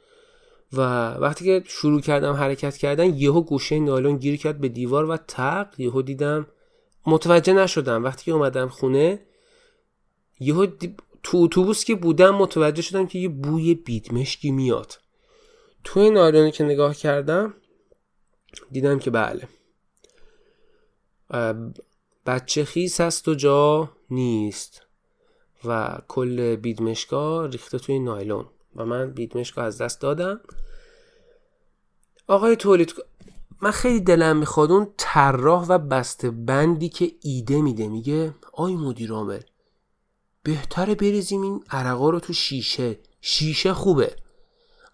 و وقتی که شروع کردم حرکت کردن یهو گوشه نایلون گیر کرد به دیوار و تق یهو دیدم متوجه نشدم. وقتی که اومدم خونه یهو تو اتوبوس که بودم متوجه شدم که یه بوی بیدمشکی میاد. تو این نایلونی که نگاه کردم دیدم که بله. بچه خیس هست و جا نیست و کل بیدمشکا ریخته توی نایلون و من بیدمشکا از دست دادم. آقای تولید من خیلی دلم می‌خواد اون طراح و بسته بندی که ایده میده. میگه آی مدیر عامل بهتره بریزیم این عرقا رو تو شیشه. شیشه خوبه.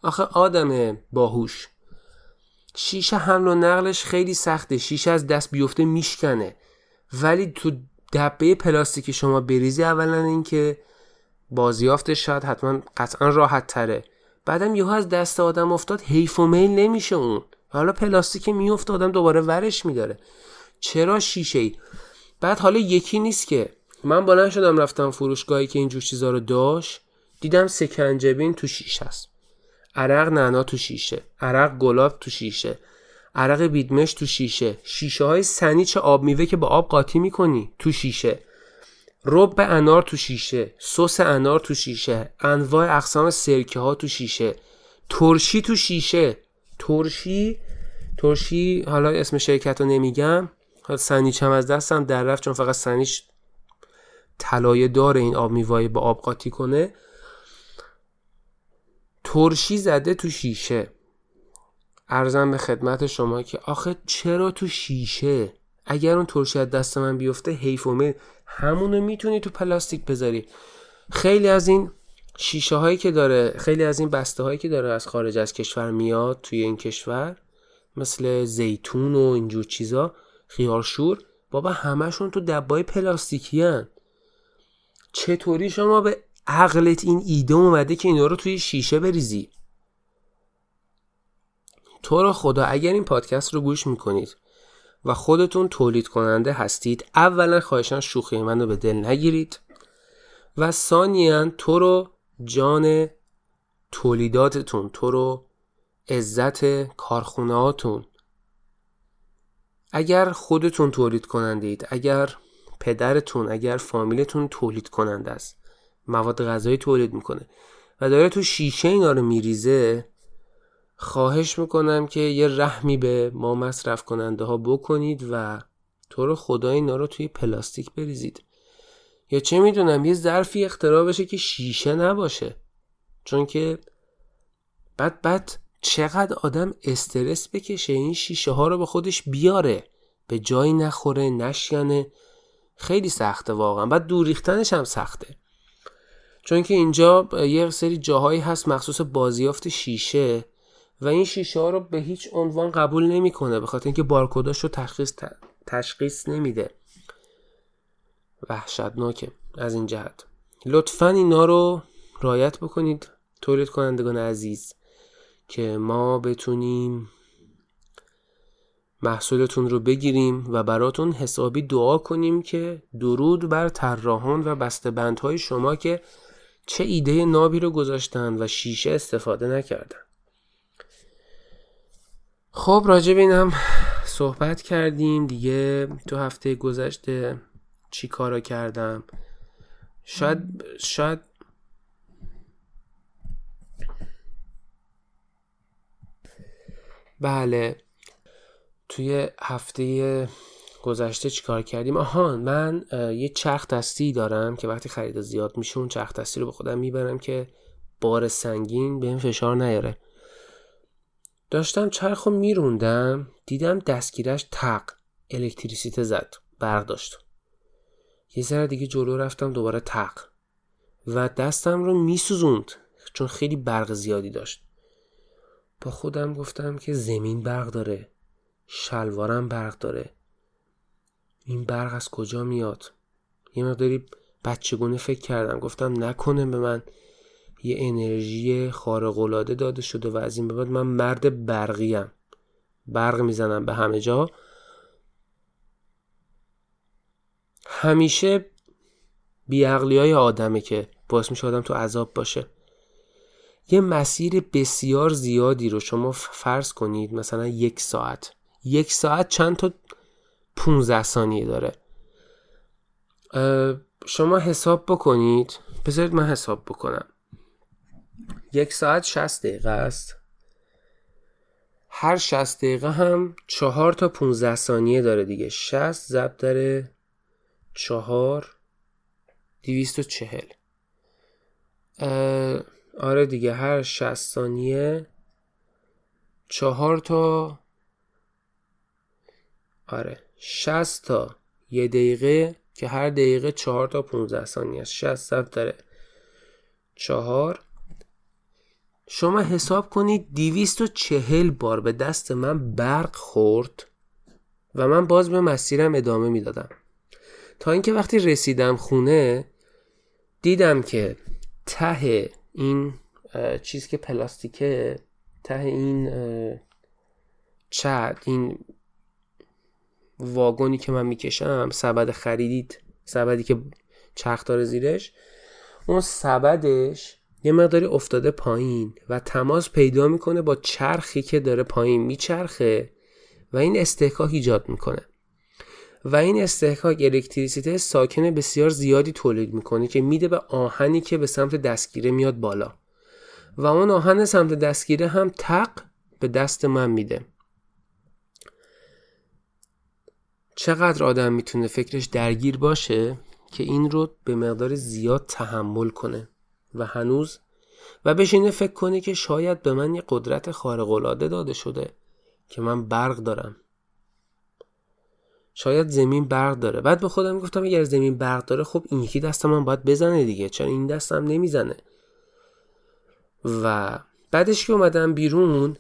آخه آدم باهوش. شیشه حمل و نقلش خیلی سخته. شیشه از دست بیفته میشکنه. ولی تو دبه پلاستیکی شما بریزی اولا اینکه بازیافتش شاید حتما قطعا راحت تره. بعدم یهو از دست آدم افتاد حیف و میل نمیشه اون. حالا پلاستیک میفته آدم دوباره ورش میداره. چرا شیشه ای بعد حالا یکی نیست که من بلند شدم رفتم فروشگاهی که اینجور چیزا رو داشت دیدم سکنجبین تو شیشه است. عرق نعنا تو شیشه عرق گلاب تو شیشه عرق بیدمش تو شیشه شیشه های سنیچ آب میوه که با آب قاطی می‌کنی تو شیشه. رب انار تو شیشه سس انار تو شیشه انواع اقسام سرکه ها تو شیشه ترشی تو شیشه. ترشی ترشی حالا اسم شرکت رو نمیگم سنیچ هم از دستم در رفت چون فقط سنیچ طلایه داره این آب میوه با آب قاطی کنه ترشی زده تو شیشه. ارزم به خدمت شما که آخه چرا تو شیشه؟ اگر اون ترشی از دست من بیفته حیف و همونو می‌تونی تو پلاستیک بذاری. خیلی از این شیشه هایی که داره خیلی از این بسته هایی که داره از خارج از کشور میاد توی این کشور مثل زیتون و اینجور چیزا خیارشور بابا همشون تو دبای پلاستیکی هن. چطوری شما به عقلت این ایده اومده که اینا رو توی شیشه بریزی؟ تو رو خدا اگر این پادکست رو گوش می‌کنید و خودتون تولید کننده هستید اولا خواهشان شوخی من رو به دل نگیرید و ثانیا تو رو جان تولیداتتون تو رو عزت کارخونهاتون اگر خودتون تولید کننده اید اگر پدرتون اگر فامیلتون تولید کننده است. مواد غذایی تولید می‌کنه. و داره تو شیشه اینا رو میریزه. خواهش می‌کنم که یه رحمی به ما مصرف کننده ها بکنید و تو رو خدا اینا رو توی پلاستیک بریزید. یا چه می‌دونم یه ظرفی اختراع بشه که شیشه نباشه. چون که بعد بعد چقدر آدم استرس بکشه این شیشه ها رو به خودش بیاره. به جایی نخوره نشکنه. خیلی سخته واقعا. بعد دور ریختنش هم سخته. چون که اینجا یه سری جاهایی هست مخصوص بازیافت شیشه و این شیشه ها رو به هیچ عنوان قبول نمی‌کنه به خاطر اینکه بارکداش رو تشخیص تشخیص نمیده. وحشتناکه از این جهت. لطفا اینا رو رایت بکنید تولید کنندگان عزیز که ما بتونیم محصولتون رو بگیریم و براتون حسابی دعا کنیم که درود بر طراحان و بسته‌بندهای شما که چه ایده نابی رو گذاشتن و شیشه استفاده نکردن. خب راجع به اینم صحبت کردیم دیگه. تو هفته گذشته چی کارا کردم؟ شاید شاید بله. توی هفته گذشته چیکار کردیم؟ آها من یه چرخ دستی دارم که وقتی خرید زیاد میشه اون چرخ دستی رو به خودم می‌برم که بار سنگین به فشار نیاره. داشتم چرخ رو میروندم دیدم دستگیرش تق الکتریسیته زد برق داشت یه ذره دیگه جلو رفتم دوباره تق. و دستم رو میسوزوند چون خیلی برق زیادی داشت. با خودم گفتم که زمین برق داره. شلوارم برق داره. این برق از کجا میاد؟ یه مقداری بچگونه فکر کردم. گفتم نکنه به من یه انرژی خارق‌العاده داده شده و از این به بعد من مرد برقیم. برق می‌زنم به همه جا. همیشه بیعقلی های آدمه که باعث میشه آدم تو عذاب باشه. یه مسیر بسیار زیادی رو شما فرض کنید مثلا یک ساعت. یک ساعت چند تا 15 ثانیه داره. شما حساب بکنید. بذارید من حساب بکنم. یک ساعت 60 دقیقه است. هر 60 دقیقه هم 4 تا 15 ثانیه داره دیگه. 60 ضرب در 4 240 آره دیگه هر 60 ثانیه 4 تا آره. 60 تا. یه دقیقه که هر دقیقه 4 تا 15 ثانیه است. 60 ضرب در 4 شما حساب کنید 240 بار به دست من برق خورد و من باز به مسیرم ادامه می‌دادم. تا اینکه وقتی رسیدم خونه دیدم که ته این چیز که پلاستیکه ته این چد این واگونی که من می‌کشم سبد خریدید سبدی که چرخ داره زیرش اون سبدش یه مقداری افتاده پایین و تماس پیدا می‌کنه با چرخی که داره پایین میچرخه و این استحکاک ایجاد می‌کنه. و این استحکاک الکتریسیته ساکن بسیار زیادی تولید می‌کنه که میده به آهنی که به سمت دستگیره میاد بالا. و اون آهن سمت دستگیره هم تق به دست من میده. چقدر آدم می‌تونه فکرش درگیر باشه که این رو به مقدار زیاد تحمل کنه و هنوز و بشینه فکر کنه که شاید به من یه قدرت خارق العاده داده شده که من برق دارم. شاید زمین برق داره. بعد به خودم گفتم اگر زمین برق داره خب این یکی دست من باید بزنه دیگه. چرا این دستم نمی‌زنه؟ و بعدش که اومدم بیرون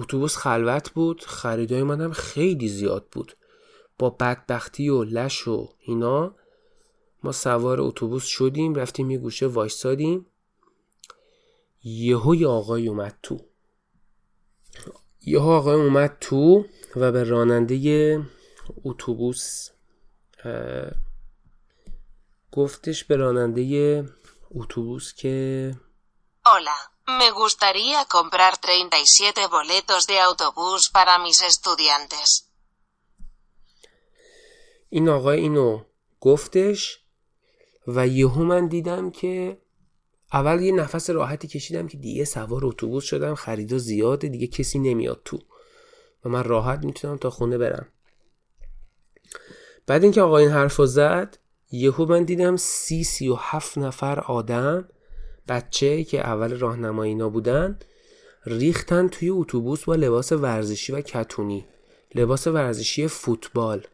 اتوبوس خلوت بود خریدای منم خیلی زیاد بود. با بدبختی و لش و اینا ما سوار اتوبوس شدیم رفتیم یه گوشه وایستادیم یهو یه آقای اومد تو. یهو آقای اومد تو و به راننده اتوبوس گفتش به راننده اتوبوس که me gustaría comprar 37 boletos de autobús para mis estudiantes. این آقای اینو گفتش و یهو من دیدم که اول یه نفس راحتی کشیدم که دیگه سوار اتوبوس شدم خریدا زیاده دیگه کسی نمیاد تو و من راحت می‌تونم تا خونه برم بعد اینکه آقا این حرف زد یهو من دیدم سی سی و هفت نفر آدم بچه که اول راهنمایی اینا بودن ریختن توی اتوبوس با لباس ورزشی و کتونی. لباس ورزشی فوتبال.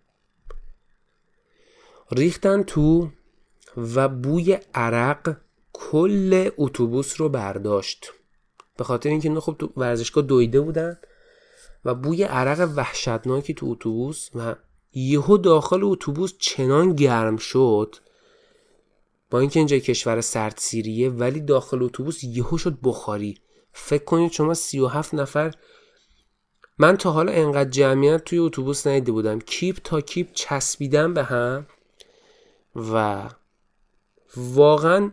ریختن تو و بوی عرق کل اتوبوس رو برداشت. به خاطر اینکه اینا خب تو ورزشگاه دویده بودن و بوی عرق وحشتناکی تو اتوبوس و یهو داخل اتوبوس چنان گرم شد اینکه اینجا کشور سرد سیریه ولی داخل اتوبوس یهو شد بخاری. فکر کنید شما 37 نفر من تا حالا انقدر جمعیت توی اتوبوس ندیده بودم. کیپ تا کیپ چسبیدن به هم و واقعا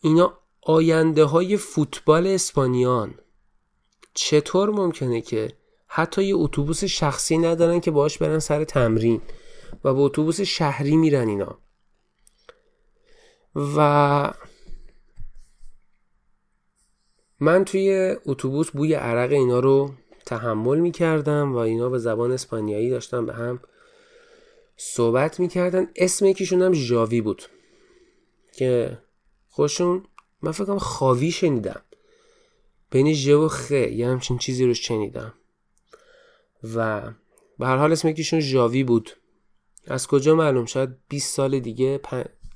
اینا آینده های فوتبال اسپانیان. چطور ممکنه که حتی یه اتوبوس شخصی ندارن که باش برن سر تمرین و به اتوبوس شهری میرن اینا؟ و من توی اتوبوس بوی عرق اینا رو تحمل می‌کردم و اینا به زبان اسپانیایی داشتن به هم صحبت می‌کردن. اسم یکیشون هم ژاوی بود که خوشون من فکرم خاوی شنیدم. بین ژ و خ یه همچین چیزی رو شنیدم. و به هر حال اسم یکیشون ژاوی بود. از کجا معلوم؟ شاید 20 سال دیگه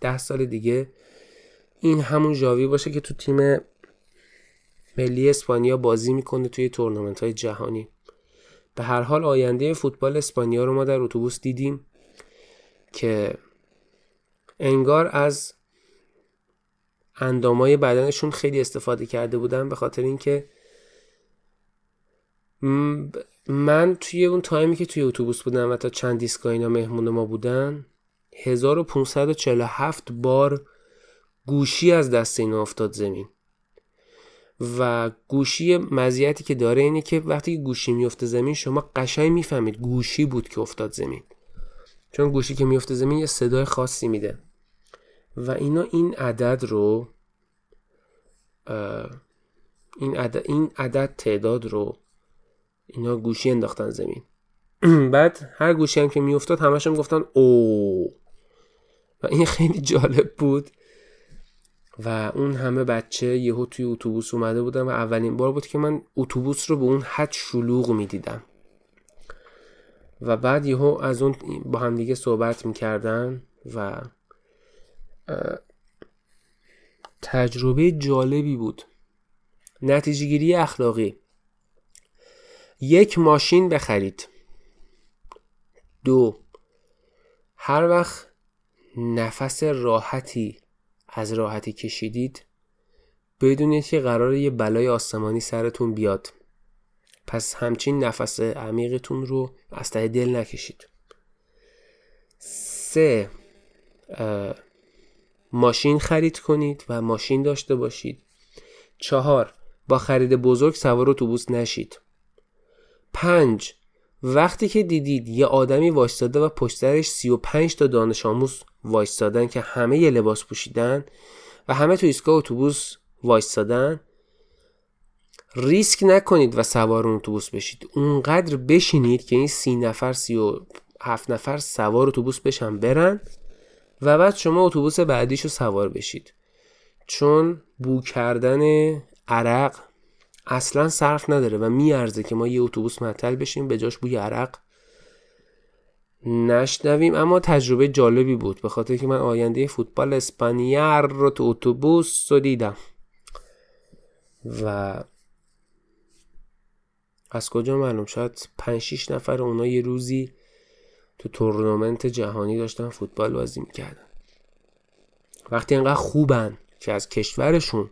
10 سال دیگه این همون ژاوی باشه که تو تیم ملی اسپانیا بازی می‌کنه توی تورنمنت های جهانی. به هر حال آینده فوتبال اسپانیا رو ما در اتوبوس دیدیم که انگار از اندامای بدنشون خیلی استفاده کرده بودن به خاطر اینکه من توی اون تایمی که توی اتوبوس بودم و تا چند دیسکا اینا مهمون ما بودن 1547 بار گوشی از دست اینا افتاد زمین. و گوشی مزیتی که داره اینه که وقتی گوشی میفته زمین شما قشنگ می‌فهمید گوشی بود که افتاد زمین. چون گوشی که میفته زمین یه صدای خاصی میده. و اینا این عدد رو این عدد, این عدد تعداد رو اینا گوشی انداختن زمین. بعد هر گوشی هم که میافتاد همشون گفتن او و این خیلی جالب بود. و اون همه بچه یهو توی اتوبوس اومده بودن و اولین بار بود که من اتوبوس رو به اون حد شلوغ می‌دیدم. و بعد یهو از اون با هم دیگه صحبت می‌کردن و تجربه جالبی بود. نتیجه گیری اخلاقی. یک ماشین بخرید. دو هر وقت نفس راحتی از راحتی کشیدید بدونید که قرار یه بلای آسمانی سرتون بیاد. پس همچین نفس عمیقتون رو از ته دل نکشید. سه ماشین خرید کنید و ماشین داشته باشید. چهار با خرید بزرگ سوار اتوبوس نشید. پنج وقتی که دیدید یه آدمی وایستاده و پشترش 35 تا دانش آموز وایستادن که همه یه لباس پوشیدن و همه تو ایستگاه اتوبوس وایستادن. ریسک نکنید و سوار اتوبوس بشید. اونقدر بشینید که این سی نفر سی و هفت نفر سوار اتوبوس بشن برن و بعد شما اتوبوس بعدیشو سوار بشید. چون بو کردن عرق اصلا صرف نداره و میارزه که ما یه اتوبوس معطل بشیم به جاش بوی عرق نشنویم اما تجربه جالبی بود. به خاطر که من آینده فوتبال اسپانیار رو تو اتوبوس رو دیدم. و از کجا معلوم؟ شاید 5 6 نفر اونا یه روزی تو تورنمنت جهانی داشتن فوتبال بازی می‌کردن. وقتی انقدر خوبن که از کشورشون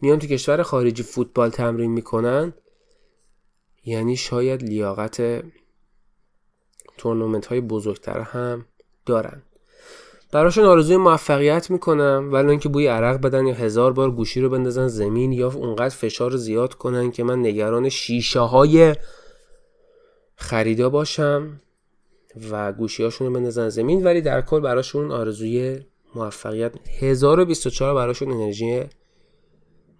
میان تو کشور خارجی فوتبال تمرین می‌کنن یعنی شاید لیاقت تورنمنت های بزرگتر هم دارن. براشون آرزوی موفقیت می‌کنم ولی اینکه بوی عرق بدن یا هزار بار گوشی رو بندازن زمین یا اونقدر فشار زیاد کنن که من نگران شیشه های خریدا باشم و گوشی هاشون رو بندازن زمین. ولی در کل براشون آرزوی موفقیت 1024 براشون انرژی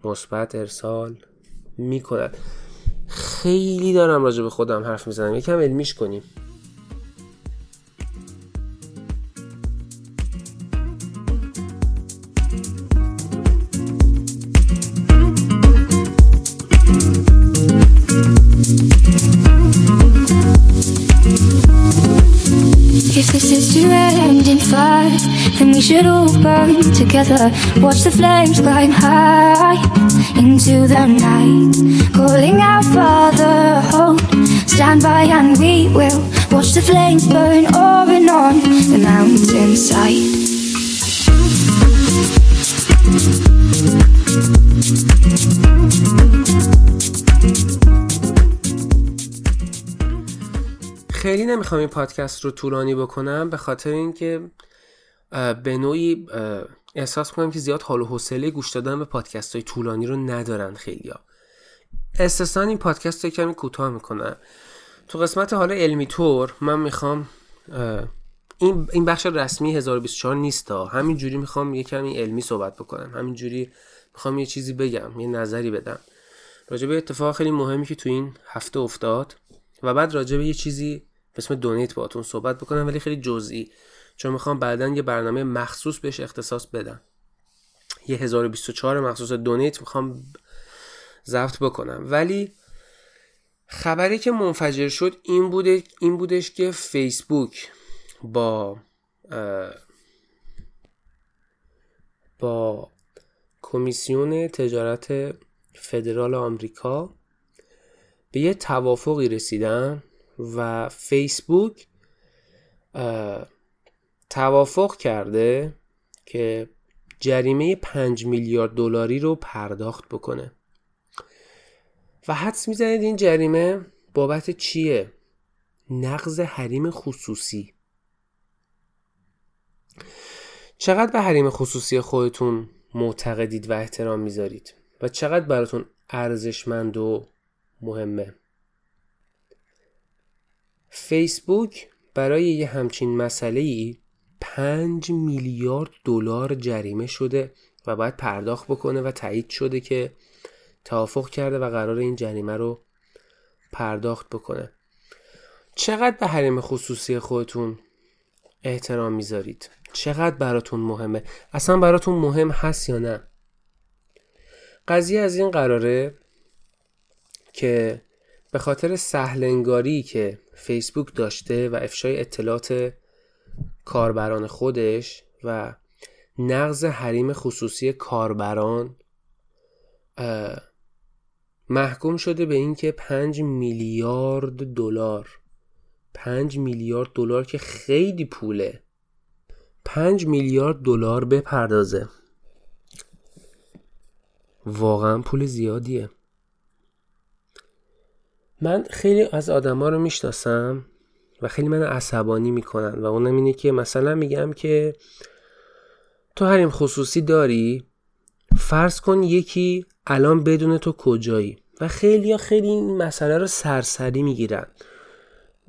مثبت ارسال می‌کند. خیلی دارم راجع به خودم حرف می‌زنم. یکم علمیش کنیم. To in fire, then we should all burn together. Watch the flames climb high into the night, calling out Father, hold, stand by, and we will watch the flames burn over and on the mountainside. خیلی نمی‌خوام این پادکست رو طولانی بکنم به خاطر اینکه به نوعی احساس کنم که زیاد حال و حوصله گوش دادن به پادکست های طولانی رو ندارن خیلیا استثنا این پادکست رو کمی کوتاه می‌کنم. تو قسمت حالا علمی طور من می‌خوام این این بخش رسمی 1024 نیست ها همینجوری می‌خوام یه کمی علمی صحبت بکنم. همینجوری می‌خوام یه چیزی بگم یه نظری بدم. راجع به اتفاق خیلی مهمی که تو این هفته افتاد و بعد راجع به یه چیزی اسم دونیت باتون صحبت بکنم ولی خیلی جزئی چون می‌خوام بعدا یه برنامه مخصوص بهش اختصاص بدم. یه 1024 مخصوص دونیت می‌خوام ضبط بکنم. ولی خبری که منفجر شد این بوده این بودش که فیسبوک با با کمیسیون تجارت فدرال آمریکا به یه توافقی رسیدن. و فیسبوک توافق کرده که جریمه 5 میلیارد دلاری رو پرداخت بکنه. و حدس می‌زنید این جریمه بابت چیه؟ نقض حریم خصوصی. چقدر به حریم خصوصی خودتون معتقدید و احترام می‌ذارید؟ و چقدر براتون ارزشمند و مهمه؟ فیسبوک برای یه همچین مسئله 5 میلیارد دلار جریمه شده و باید پرداخت بکنه و تایید شده که توافق کرده و قرار این جریمه رو پرداخت بکنه. چقدر به حریم خصوصی خودتون احترام می‌ذارید؟ چقدر براتون مهمه؟ اصلا براتون مهم هست یا نه؟ قضیه از این قراره که به خاطر سهلنگاری که فیسبوک داشته و افشای اطلاعات کاربران خودش و نقض حریم خصوصی کاربران محکوم شده به اینکه 5 میلیارد دلار 5 میلیارد دلار که خیلی پوله. 5 میلیارد دلار بپردازه. واقعا پول زیادیه. من خیلی از آدما رو می‌شناسم و خیلی من عصبانی می‌کنن و اونم اینه که مثلا میگم که تو حریم خصوصی داری فرض کن یکی الان بدون تو کجایی؟ و خیلی یا خیلی این مسئله رو سرسری می‌گیرن.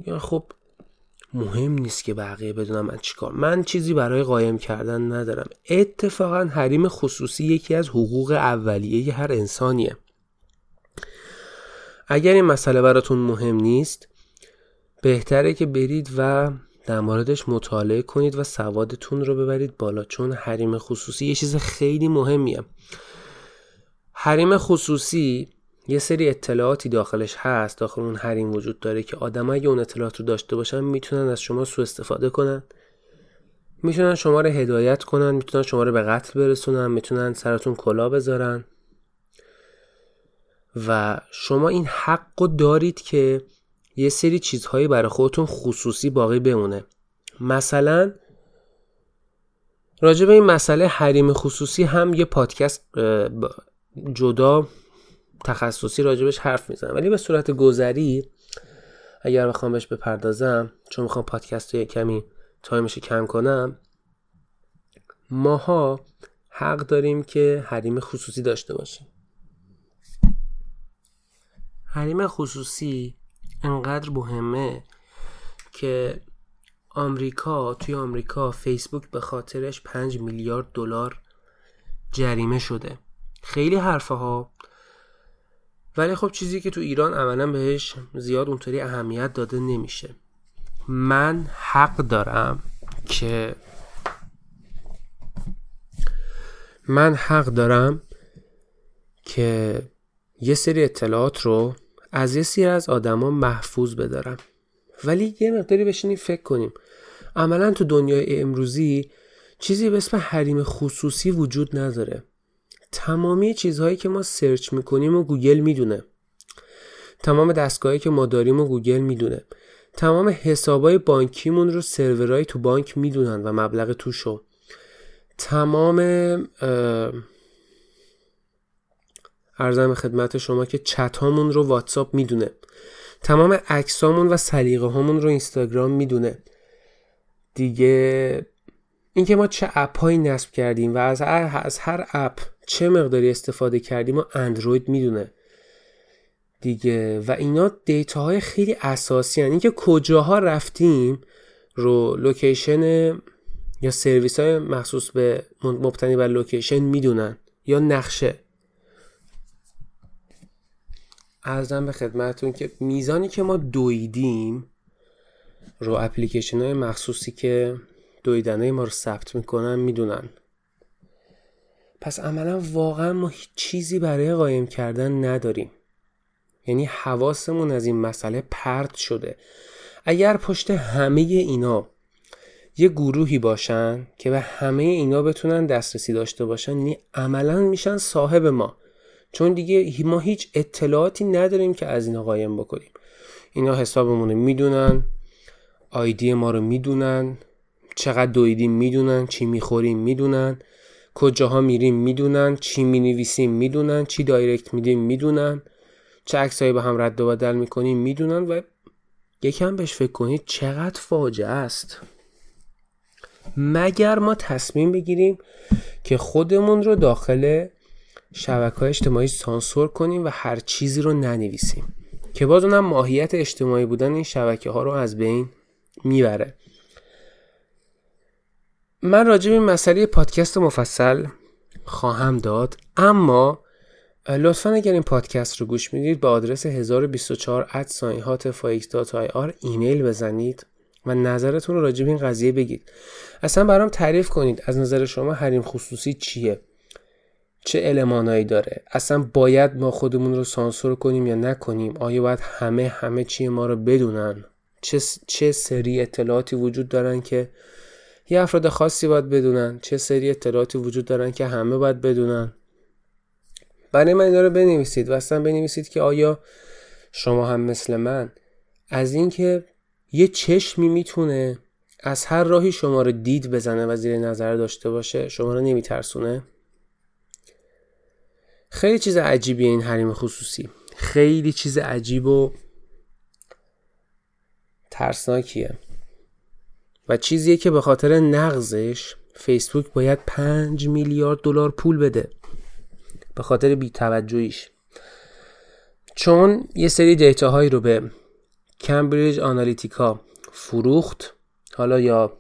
یا خب مهم نیست که بقیه بدونم من چیکار. من چیزی برای قایم کردن ندارم. اتفاقا حریم خصوصی یکی از حقوق اولیه هر انسانیه. اگر این مسئله براتون مهم نیست بهتره که برید و در موردش مطالعه کنید و سوادتون رو ببرید بالا چون حریم خصوصی یه چیز خیلی مهمیه. حریم خصوصی یه سری اطلاعاتی داخلش هست داخل اون حریم وجود داره که آدم اگه اون اطلاعات رو داشته باشن می‌تونن از شما سوء استفاده کنن. می‌تونن شما رو هدایت کنن می‌تونن شما رو به قتل برسونن می‌تونن سرتون کلا بذارن. و شما این حق رو دارید که یه سری چیزهایی برای خودتون خصوصی باقی بمونه. مثلا راجع به این مسئله حریم خصوصی هم یه پادکست جدا تخصصی راجبش حرف می‌زنم. ولی به صورت گذری اگر بخوام بهش بپردازم چون می‌خوام پادکست رو کمی تایمش کم کنم ماها حق داریم که حریم خصوصی داشته باشیم. حریم خصوصی انقدر مهمه که آمریکا توی آمریکا فیسبوک به خاطرش 5 میلیارد دلار جریمه شده. خیلی حرفه ها ولی خب چیزی که تو ایران عملا بهش زیاد اونطوری اهمیت داده نمیشه. من حق دارم که من حق دارم که یه سری اطلاعات رو از یه سری از آدما محفوظ بدارم. ولی یه مقداری بشینیم فکر کنیم. عملا تو دنیای امروزی چیزی به اسم حریم خصوصی وجود نداره. تمامی چیزهایی که ما search می‌کنیم و گوگل می‌دونه. تمام دستگاهی که ما داریم و گوگل می‌دونه. تمام حسابای بانکیمون رو سرورهای تو بانک می‌دونن و مبلغ توشو. تمام عرضم خدمت شما که چت هامون رو واتساپ می‌دونه. تمام عکسامون و سلیقه هامون رو اینستاگرام می‌دونه. دیگه اینکه ما چه app هایی نصب کردیم و از هر, app چه مقداری استفاده کردیم و اندروید می‌دونه. دیگه و اینا data های خیلی اساسی ان. اینکه کجاها رفتیم رو location یا سرویس های مخصوص به مبتنی بر location می‌دونن یا نقشه. ارزم به خدمتون که میزانی که ما دویدیم رو اپلیکیشن های مخصوصی که دویدنه ما رو ثبت می‌کنن می‌دونن. پس عملا واقعا ما هیچ چیزی برای قایم کردن نداریم. یعنی حواسمون از این مسئله پرت شده. اگر پشت همه اینا یه گروهی باشن که به همه اینا بتونن دسترسی داشته باشن یعنی عملا میشن صاحب ما. چون دیگه ما هیچ اطلاعاتی نداریم که از اینا قایم بکنیم. اینا حسابمون رو می‌دونن آیدی ما رو می‌دونن چقدر دویدیم می‌دونن چی می‌خوریم می‌دونن کجاها میریم می‌دونن چی می‌نویسیم می‌دونن چی دایرکت میدیم می‌دونن چه عکسایی به هم رد و بدل می‌کنیم می‌دونن و یکم بهش فکر کنید چقدر فاجعه است. مگر ما تصمیم بگیریم که خودمون رو داخل شبکه های اجتماعی سانسور کنیم و هر چیزی رو ننویسیم. که باز اونم ماهیت اجتماعی بودن این شبکه ها رو از بین می‌بره. من راجع به مسئله پادکست مفصل خواهم داد اما لطفا اگر این پادکست رو گوش می‌دید به آدرس 1024 آر ایمیل بزنید و نظرتون رو راجع به این قضیه بگید. اصلا برام تعریف کنید از نظر شما حریم خصوصی چیه. چه المانایی داره؟ اصلا باید ما خودمون رو سانسور کنیم یا نکنیم؟ آیا باید همه همه چی ما رو بدونن؟ چه, چه سری اطلاعاتی وجود دارن که یه افراد خاصی باید بدونن؟ چه سری اطلاعاتی وجود دارن که همه باید بدونن؟ برای من اینا رو بنویسید و اصلا بنویسید که آیا شما هم مثل من از اینکه یه چشمی می‌تونه از هر راهی شما رو دید بزنه و زیر نظر داشته باشه شما رو نمیترسونه؟ خیلی چیز عجیبیه این حریم خصوصی. خیلی چیز عجیب و ترسناکیه. و چیزیه که به خاطر نقضش فیسبوک باید 5 میلیارد دلار پول بده. به خاطر بیتوجهیش. چون یه سری دیتاهایی رو به کمبریج آنالیتیکا فروخت حالا یا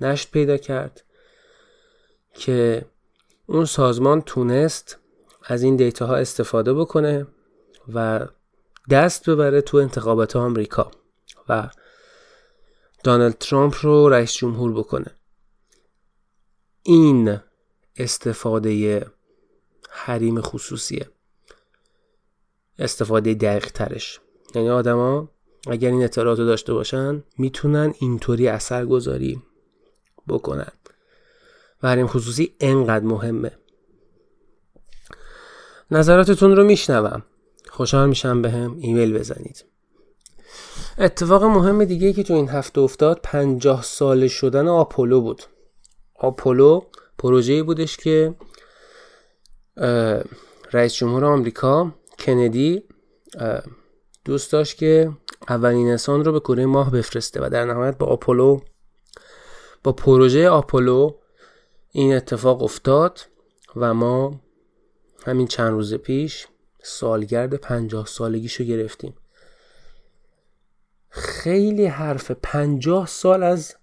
نشت پیدا کرد که اون سازمان تونست از این دیتا استفاده بکنه و دست ببره تو انتخابات آمریکا و دانالد ترامپ رو رئیس جمهور بکنه. این استفاده حریم خصوصیه. استفاده دقیق ترش. یعنی آدما اگر این اطلاعات رو داشته باشن می‌تونن اینطوری اثر گذاری بکنن. و حریم خصوصی انقدر مهمه. نظراتتون رو میشنوم. خوشحال میشم به هم ایمیل بزنید. اتفاق مهم دیگه که تو این هفته افتاد پنجاه سال شدن آپولو بود. آپولو پروژه‌ای بودش که رئیس جمهور آمریکا کندی دوست داشت که اولین انسان رو به کره ماه بفرسته و در نهایت با آپولو با پروژه آپولو این اتفاق افتاد و ما همین چند روز پیش سالگرد پنجاه سالگیشو گرفتیم. خیلی حرف پنجاه سال از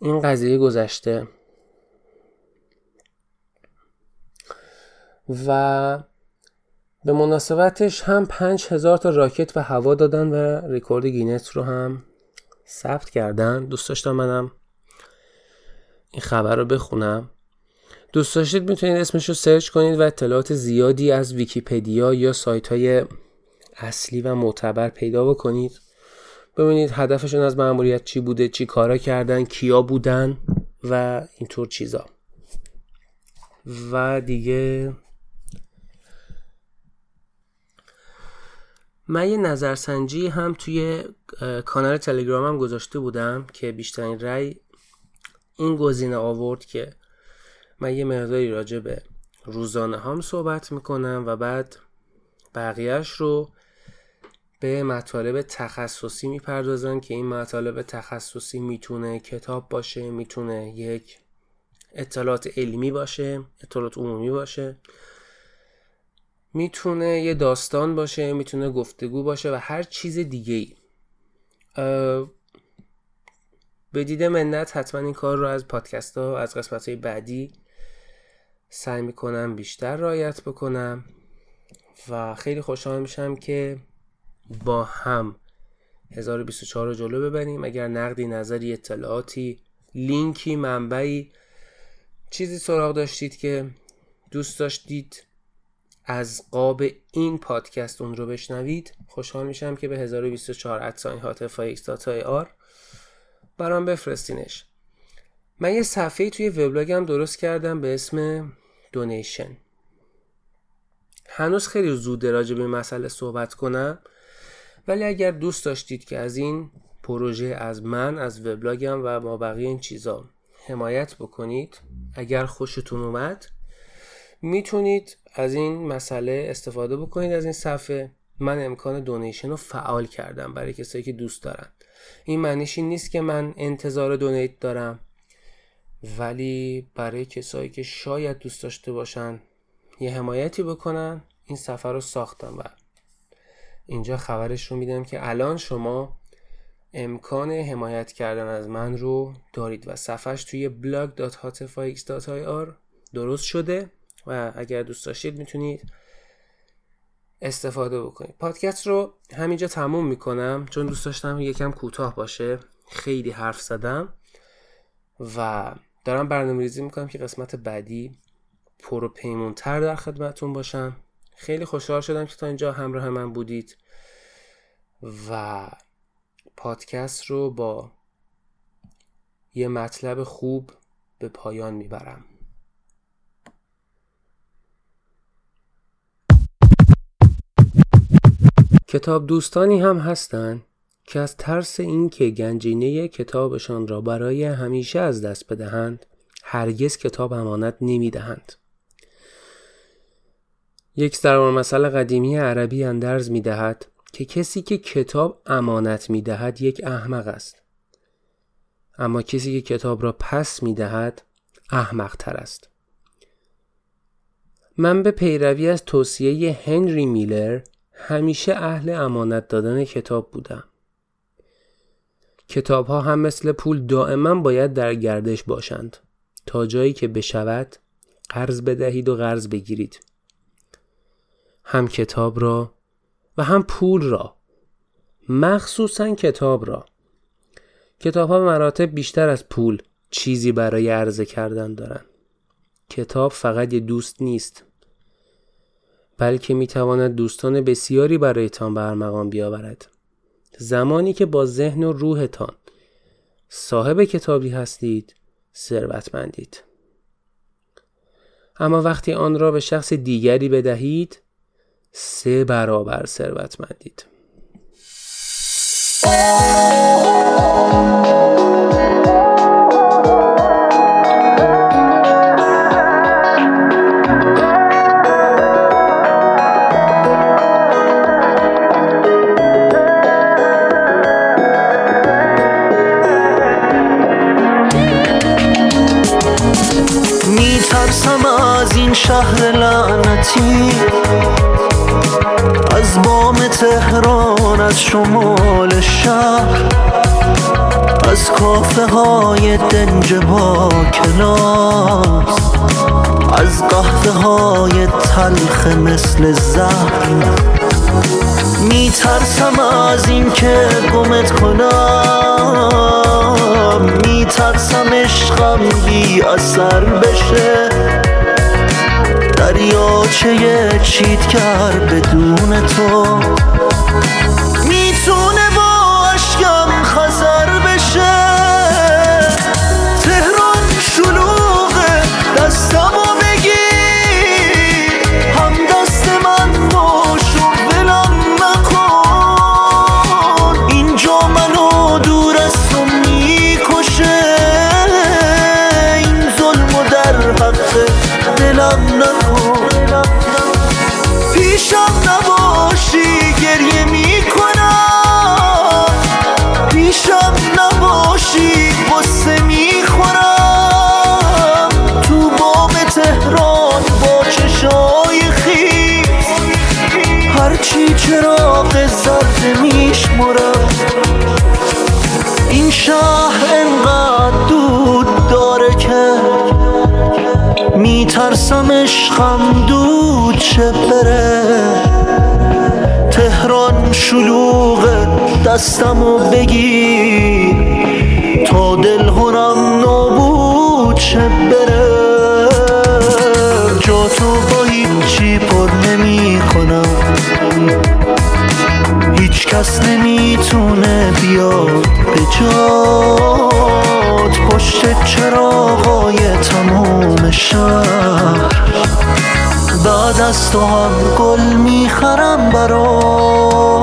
این قضیه گذشته. و به مناسبتش هم پنج هزار تا راکت به هوا دادن و رکورد گینس رو هم ثبت کردن. دوست داشتم منم این خبر رو بخونم. دوست داشتید می‌تونید اسمش رو search کنید و اطلاعات زیادی از ویکیپدیا یا سایت های اصلی و معتبر پیدا بکنید. ببینید هدفشون از مأموریت چی بوده چی کارا کردن کیا بودن و اینطور چیزا. و دیگه من یه نظرسنجی هم توی کانال تلگرامم گذاشته بودم که بیشترین رأی این گزینه آورد که من یه مقداری راجع به روزانه هم صحبت می‌کنم و بعد بقیهش رو به مطالب تخصصی می‌پردازن که این مطالب تخصصی می‌تونه کتاب باشه می‌تونه یک اطلاعات علمی باشه اطلاعات عمومی باشه. می‌تونه یه داستان باشه می‌تونه گفتگو باشه و هر چیز دیگه ای به دید منت حتما این کار رو از پادکست ها از قسمت های بعدی سعی می‌کنم بیشتر رایت بکنم و خیلی خوشحال میشم که با هم 1024 رو جلو ببریم. اگر نقدی نظری اطلاعاتی لینکی منبعی چیزی سراغ داشتید که دوست داشتید از قاب این پادکست اون رو بشنوید خوشحال میشم که به 1024 ادساین هات آر برام بفرستینش. من یه صفحه توی وبلاگم درست کردم به اسم دونیشن. هنوز خیلی زود راجع به مسئله صحبت کنم ولی اگر دوست داشتید که از این پروژه از من از وبلاگم و ما بقیه این چیزا حمایت بکنید اگر خوشتون اومد می‌تونید از این مسئله استفاده بکنید از این صفحه. من امکان دونیشن رو فعال کردم برای کسایی که دوست دارن. این معنیش این نیست که من انتظار دونیت دارم. ولی برای کسایی که شاید دوست داشته باشن یه حمایتی بکنن این سفر رو ساختم و اینجا خبرش رو میدم که الان شما امکان حمایت کردن از من رو دارید و صفحش توی blog.hotfix.ir درست شده و اگر دوست داشتید می‌تونید استفاده بکنید. پادکست رو همینجا تموم می‌کنم چون دوست داشتم یکم کوتاه باشه. خیلی حرف زدم و دارم برنامه ریزی می‌کنم که قسمت بعدی پر و پیمونتر در خدمتون باشم. خیلی خوشحال شدم که تا اینجا همراه من بودید و پادکست رو با یه مطلب خوب به پایان می‌برم. کتاب دوستانی هم هستند که از ترس اینکه گنجینه کتابشان را برای همیشه از دست بدهند هرگز کتاب امانت نمی دهند. یک ضرور مسئله قدیمی عربی اندرز می دهد که کسی که کتاب امانت می دهد یک احمق است. اما کسی که کتاب را پس می دهد احمق تر است. من به پیروی از توصیه هنری میلر همیشه اهل امانت دادن کتاب بودم. کتاب ها هم مثل پول دائما باید در گردش باشند. تا جایی که بشود قرض بدهید و قرض بگیرید. هم کتاب را و هم پول را. مخصوصا کتاب را. کتاب ها مراتب بیشتر از پول چیزی برای عرضه کردن دارند. کتاب فقط یه دوست نیست بلکه می‌تواند دوستان بسیاری برایتان برمقام بیاورد. زمانی که با ذهن و روحتان صاحب کتابی هستید ثروتمندید. اما وقتی آن را به شخص دیگری بدهید سه برابر ثروتمندید. شهر لعنتی. از بام تهران از شمال شهر از کافه های دنج با کلاس از قهوه های تلخ مثل زهر. میترسم از این که گمت کنم. میترسم عشقم بی اثر بشه. دریاچه چیتگر بدون تو. دستمو بگیر تا دل هنم نابود شه بره. جا تو با هیچی پر نمی کنم. هیچ کس نمی‌تونه بیاد به جات. پشت چراغای تمام شهر. بعد از تو هم گل می‌خرم برات.